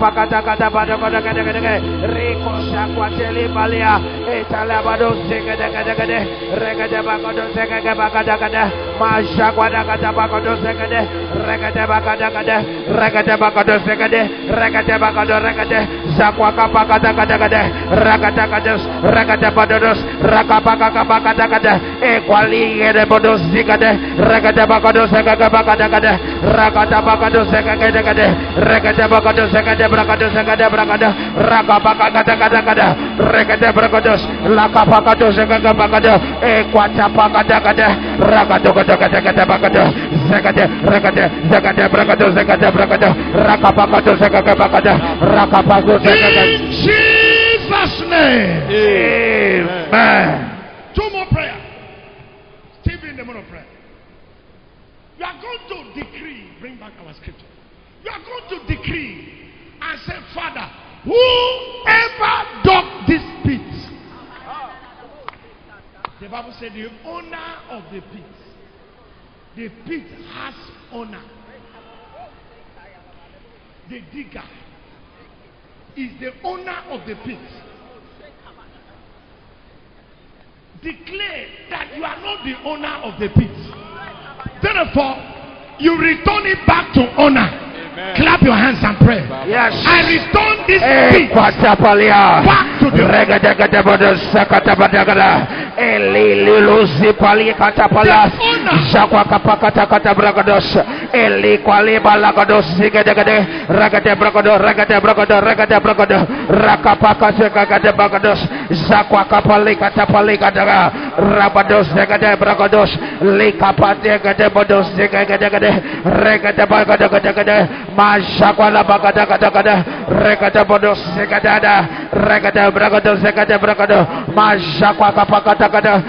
tele balia etala bado sekada kada kada regada bakado sekada bakada kada masha rakwada kata bakodo sekede rekete bakada kade rekete bakodo sekede rekete bakodo rekete. Zakwa rakata kados sekede bakada rekete bakodo sekede brakado sekede rekete sekede kata bakado sekada regada sekada brakado sekada brakado rakapakado sekada bakado rakapako sekada In Jesus' name. Amen. Two more prayer. Still in the mood of prayer. You are going to decree. Bring back our scripture. You are going to decree and say, Father, whoever dug this pit. Ah. The Bible said the owner of the pit. The pit has owner. The digger is the owner of the pit. Declare that you are not the owner of the pit. Therefore, you return it back to Clap your hands and pray. Yes. I return this Eh, pit back to the katapali kadaga. Rabados zegade bragados. Likapate gade bodos zigadagade. Regade bagadagade. Mashakwa la bagadagade. Regade bodos zigadada. Regade bragado zegade bragado. Mashakwa kapakata kada.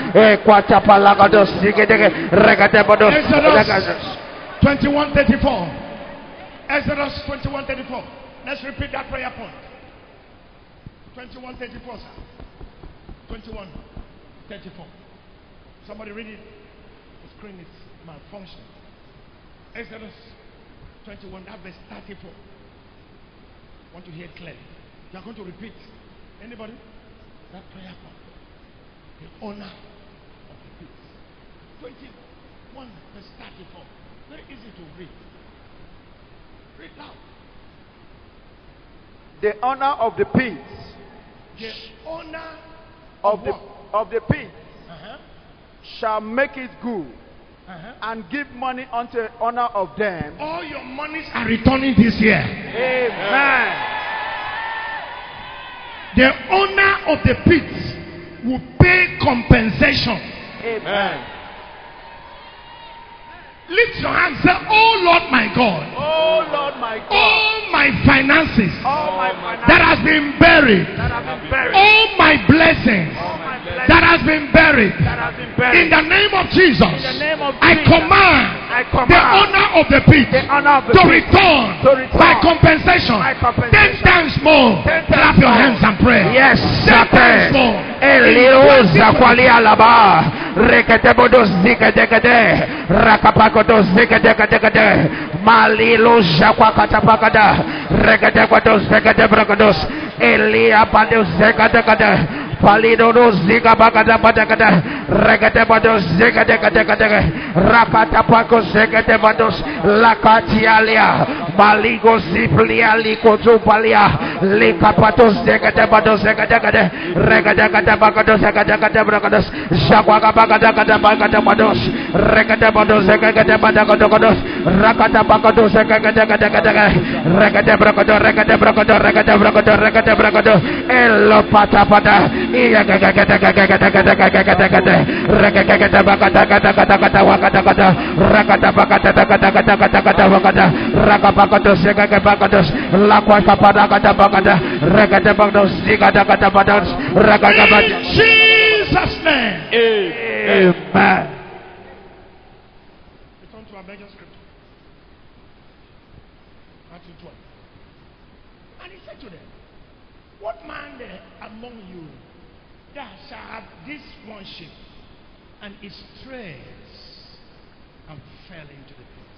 Kwatapalagado zigade. Regade bodos. Exodus 21 34. Exodus 21 34. Let's repeat that prayer point. 21 34, sir. 21 34. Somebody read it. The screen is malfunctioning. Exodus 21, that verse 34. Want to hear it clearly. You are going to repeat. Anybody? That prayer point. The owner of the pit. 21 verse 34. Very easy to read. Read loud. The owner of the pit, The owner of the, what? of the pit Uh-huh. shall make it good Uh-huh. and give money unto the owner of them. All your monies are returning this year. Amen. The owner of the pits will pay compensation. Amen. Lift your hands. Say, Oh Lord my God, Oh Lord my God, all my finances all my finances that has been buried, that have been buried, all my blessings all my blessings that has been buried, that have been buried, in the name of Jesus, In the name of I command I the owner of the pit the owner of the to pit return, to return by compensation, by ten times more. Ten Clap your hands and pray. Yes, ten times more. Eliuza kwali alaba. Rekete bodo zikadekade. Rakapakodo zikadekade. kodos regede gede gede malilo jakwa katapa gada regede kodos regede bragados elia pandeus regede gede palidodo zika bakada pada kada regede bados zegede kada kada rapata pako zegede bados lakati alia baligo ziplia likozu palia likapato zegede bados zegede kada regede kada bakado zegede kada brakados shakwa kabakada kada bakada bados regede bados zegede bakada kados rakata bakado zegede kada kada regede brakados regede brakados regede brakados regede brakados elo pata pada Jesus name. Amen. Amen. And it strays and fell into the pit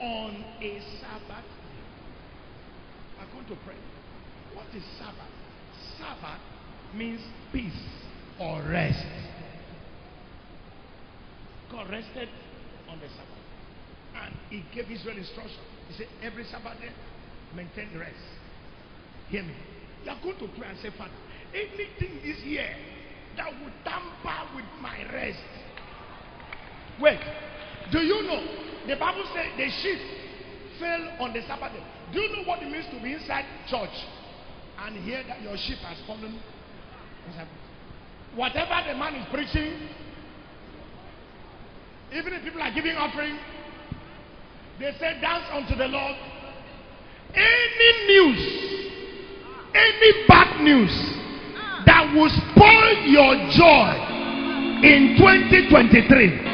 on a Sabbath day? I'm going to pray. What is Sabbath? Sabbath means peace or rest. God rested on the Sabbath. And he gave Israel instruction. He said, every Sabbath day, maintain rest. Hear me. You are going to pray and say, Father, anything this year that would tamper with my rest. Wait. Do you know? The Bible says the sheep fell on the Sabbath day. Do you know what it means to be inside church and hear that your sheep has fallen? Whatever the man is preaching, even if people are giving offering, they say, Dance unto the Lord. Any news, any bad news that will spoil your joy in 2023,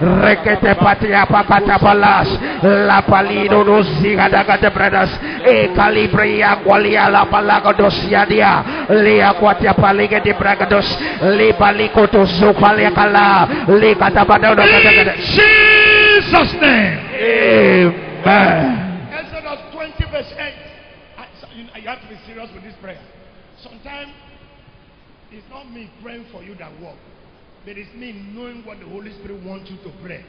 Rekete patia pakata palas. La palino no siga da catebradas. E calibria qualia la palaga dosia dia. Lea quatia paliga de bragados. Le palico to so palia cala. Le catabada. Jesus name. Amen. Exodus 20 verse 8. You have to be serious with this prayer. Sometimes it's not me praying for you that works but it's me knowing what the Holy Spirit wants you to pray.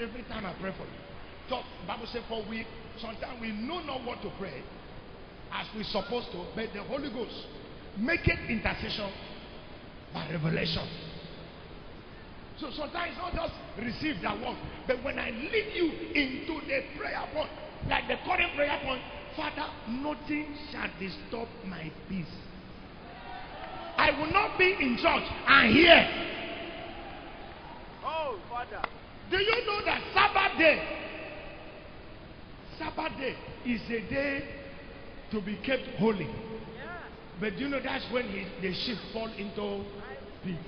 Every time I pray for you. Just Bible says for we sometimes we know not what to pray as we're supposed to, but the Holy Ghost make it intercession by revelation. So sometimes not just receive that one, but when I lead you into the prayer point, like the current prayer point, Father, nothing shall disturb my peace. I will not be in church and hear. Oh, Father. Do you know that Sabbath day? Sabbath day is a day to be kept holy. But you know that's when he, the sheep fall into pit.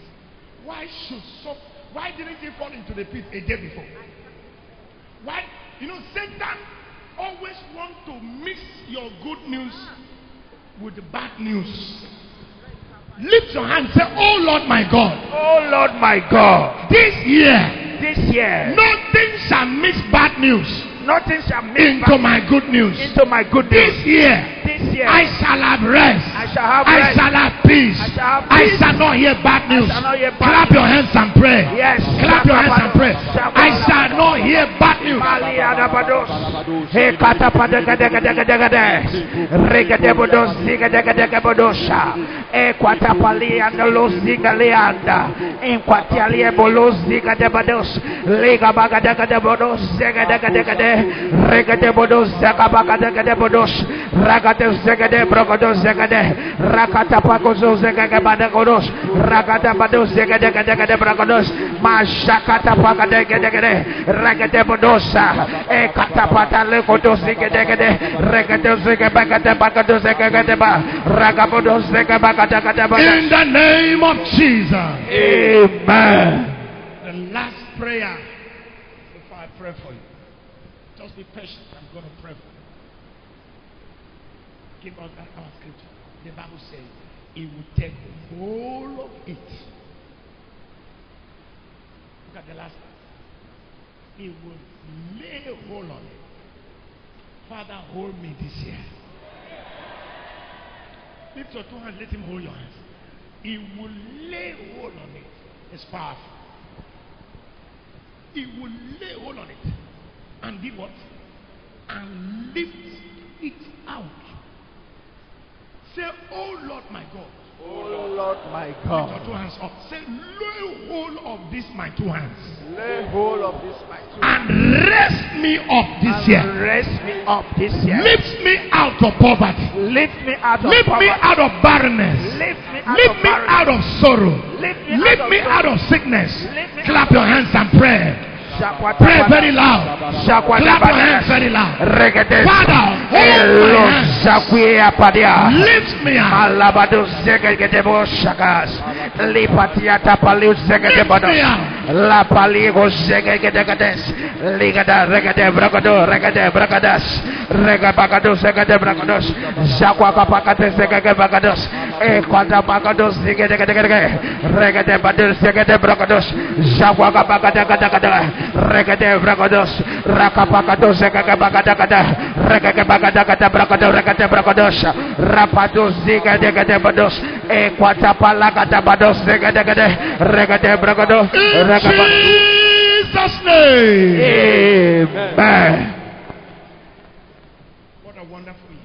Why should so? Why didn't he fall into the pit a day before? Why? You know Satan always want to mix your good news ah. with the bad news. Lift your hand. Say, "Oh Lord, my God, Oh Lord my God, this year this year. nothing shall miss bad news nothing shall make into my good news. Into my good news. This year, this year I shall have rest. I shall have, I. Shall have peace. I shall, have peace. I shall not hear bad news. Hear bad Clap news. your hands and pray. Yes. Clap your hands and pray. I shall not hear bad news. Lega baga regede bodos zakabakade gede bodos ragade zegede brogodos zegede rakata pakozo zegede bade godos ragada bodos zegede gede gede brogodos mashakata pakade gede gede regede bodos e katapata le kodos zegede gede regede zegede bagade bagado zegede ba ragabodos zegede bagade gede bodos in the name of Jesus. Amen. The last prayer. Patient. I'm going to pray for. Give us that our scripture. The Bible says he will take all of it Look at the last part. He will lay hold on it. Father, hold me this year. Lift your two hands, let him hold your hands. He will lay hold on it. It's powerful. He will lay hold on it. And do what? And lift it out. Say, Oh Lord my God. Oh Lord my God. Lift your two hands up. Say, lay hold of this my two hands. lay hold of this my two hands. And raise me up this and year. raise me up this year. Lift me out of poverty. Lift me out of Lift me out of barrenness. Lift me out Lift of me barrenness. out of sorrow. Lift me Lift out of me sorrow. out of sickness. Clap your hands and pray. Pray very loud. Clap your hands very loud. Father, hold Elo my hands. shakwe apadia. Lift me out. Malabado zegede bo shakas. Lipatia tapaliu zegede Lift me out. La paligo zegede gades. Ligada regede bragado regede bragadas. Rega bagado zegede bragados. Shakwa kapakate zegede bragados. E kwata bagados zegede gede gede. Regede bados zegede bragados. Shakwa kapakate gada gada. Regede bragados. Rakapakados zegede bagada gada. Regede bagada gada bragado regede bragados. Rapados zegede gede bados. E kwata palagada bados zegede gede. Regede bragados. Jesus' name. Amen. What a wonderful year.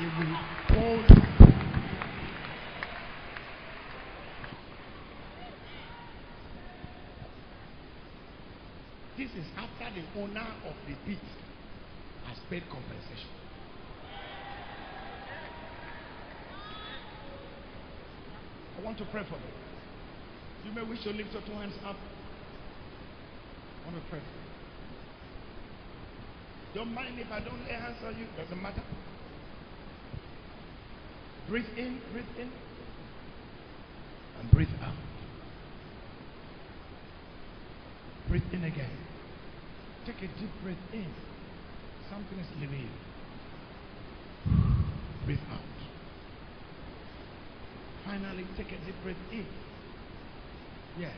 It will hold. This is after the owner of the pit has paid compensation. I want to pray for you. You may wish to lift your two hands up. I want to pray. Don't mind if I don't lay hands on you. Doesn't matter. Breathe in, breathe in, and breathe out. Breathe in again. Take a deep breath in. Something is leaving you. Breathe out. Finally, take a deep breath in. Yes.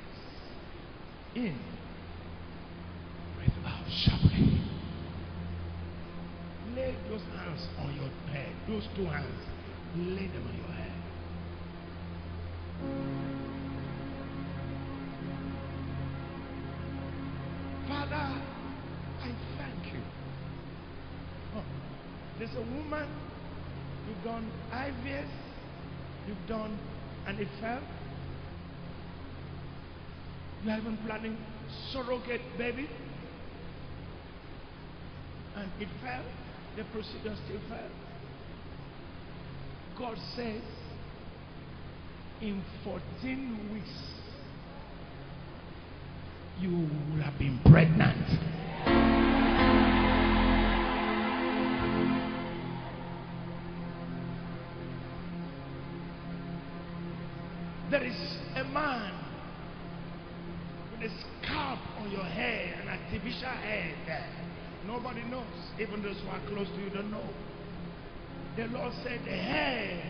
In. Breathe out sharply. Lay those hands on your head. Those two hands. Lay them on your head. Father, I thank you. Oh, there's a woman, you've done IVF, you've done, and it fell. You are even planning surrogate baby, and it fell. The procedure still fell. God says, in 14 weeks, you will have been pregnant. Even those who are close to you don't know. The Lord said the hair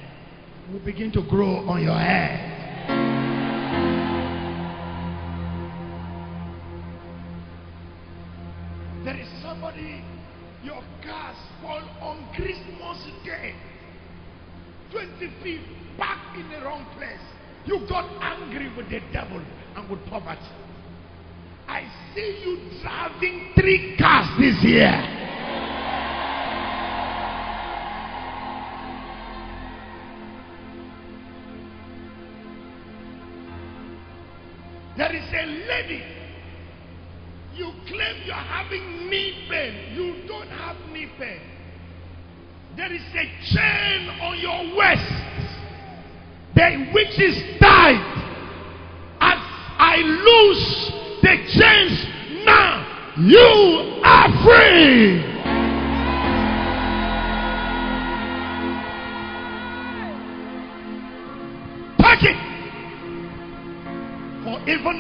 will begin to grow on your head. There is somebody, your car spoiled on Christmas Day. 25th, back in the wrong place. You got angry with the devil and with poverty. I see you driving three cars this year.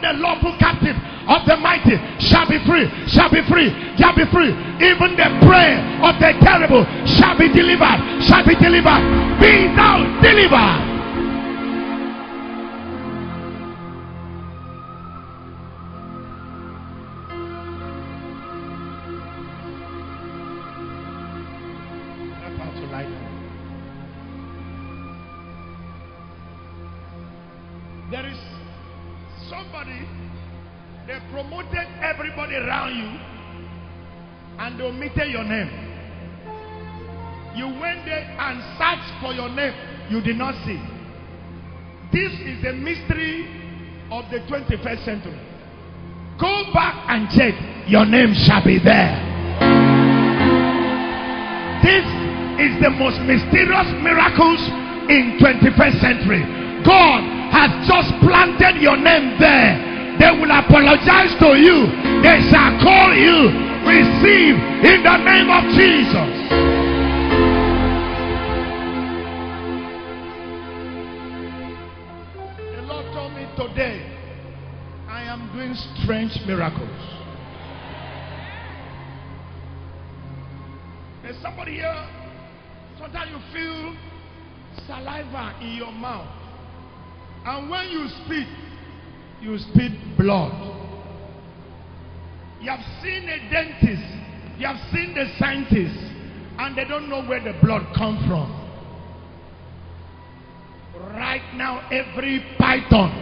The lawful captive of the mighty shall be free, shall be free, shall be free. Even the prayer of the terrible shall be delivered, shall be delivered. Be thou delivered. Your name. You went there and searched for your name, you did not see. This is the mystery of the 21st century. Go back and check, your name shall be there. This is the most mysterious miracles in 21st century. God has just planted your name there. They will apologize to you. They shall call you. Receive in the name of Jesus. The Lord told me today, I am doing strange miracles. There's somebody here, sometimes you feel saliva in your mouth. And when you speak, you spit blood. You have seen a dentist, you have seen the scientist, and they don't know where the blood come from. Right now, every python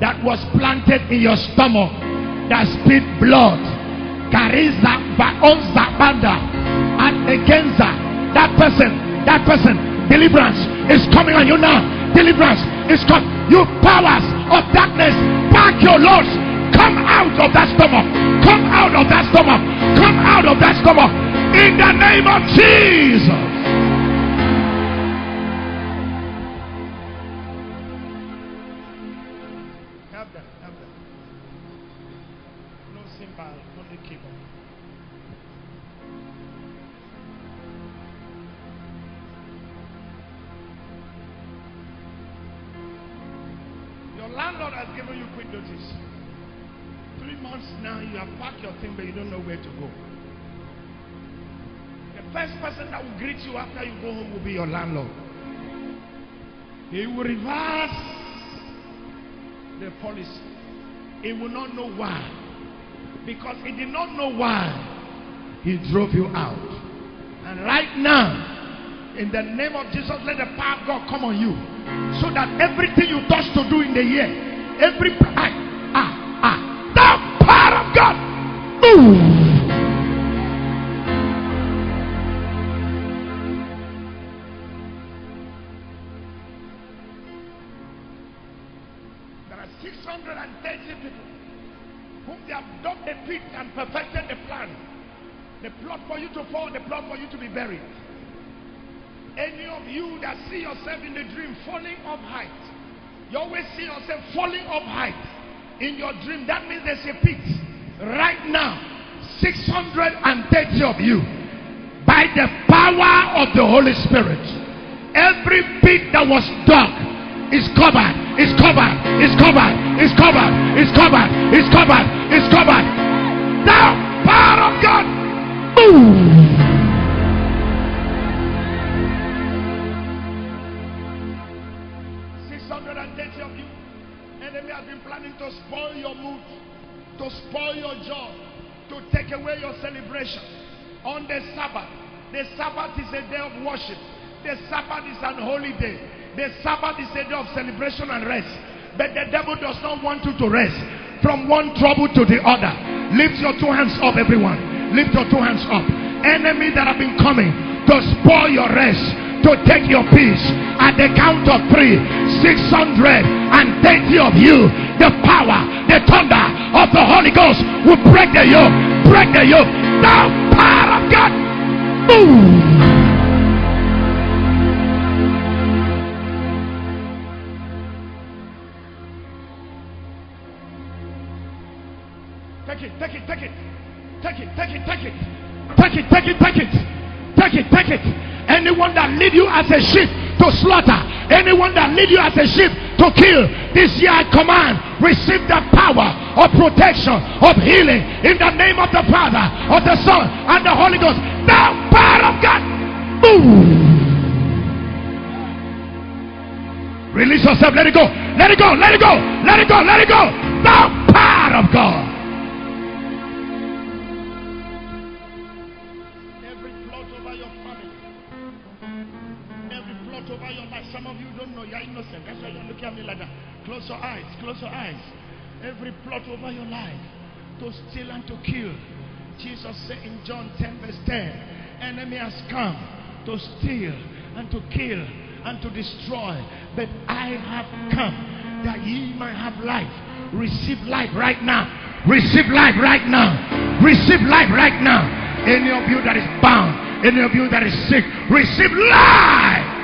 that was planted in your stomach that spit blood, Kariza Baonza Banda and Egenza, that person, that person, deliverance is coming on you now. Deliverance is coming. You powers of darkness, pack your loads. Come out of that stomach. Come out of that stomach. Come out of that stomach. In the name of Jesus. Your landlord. He will reverse the policy. He will not know why. Because he did not know why he drove you out. And right now, in the name of Jesus, let the power of God come on you. So that everything you touch to do in the year, every ah, ah, the power of God. Move. That see yourself in the dream falling off height, you always see yourself falling off height in your dream. That means there's a pit. Right now, 630 of you, by the power of the Holy Spirit, every pit that was dug is covered, is covered, is covered, is covered, is covered, is covered, is covered. The power of God. Move. To spoil your mood, to spoil your joy, to take away your celebration. On the Sabbath, the Sabbath is a day of worship. The Sabbath is an holy day. The Sabbath is a day of celebration and rest. But the devil does not want you to rest from one trouble to the other. Lift your two hands up, everyone. Lift your two hands up. Enemies that have been coming to spoil your rest, to take your peace. At the count of three, 630 of you, the power, the thunder of the Holy Ghost will break the yoke, break the yoke. The power of God, move. Lead you as a sheep to slaughter, anyone that lead you as a sheep to kill, this year I command, receive the power of protection, of healing in the name of the Father, of the Son, and the Holy Ghost. The power of God. Move. Release yourself. Let it go. Let it go. Let it go. Let it go. Let it go. The power of God. Innocent. That's why you're looking at me like that. Close your eyes. Close your eyes. Every plot over your life to steal and to kill. Jesus said in John 10 verse 10, enemy has come to steal and to kill and to destroy. But I have come that ye might have life. Receive life right now. Receive life right now. Receive life right now. Any of you that is bound, any of you that is sick, receive life.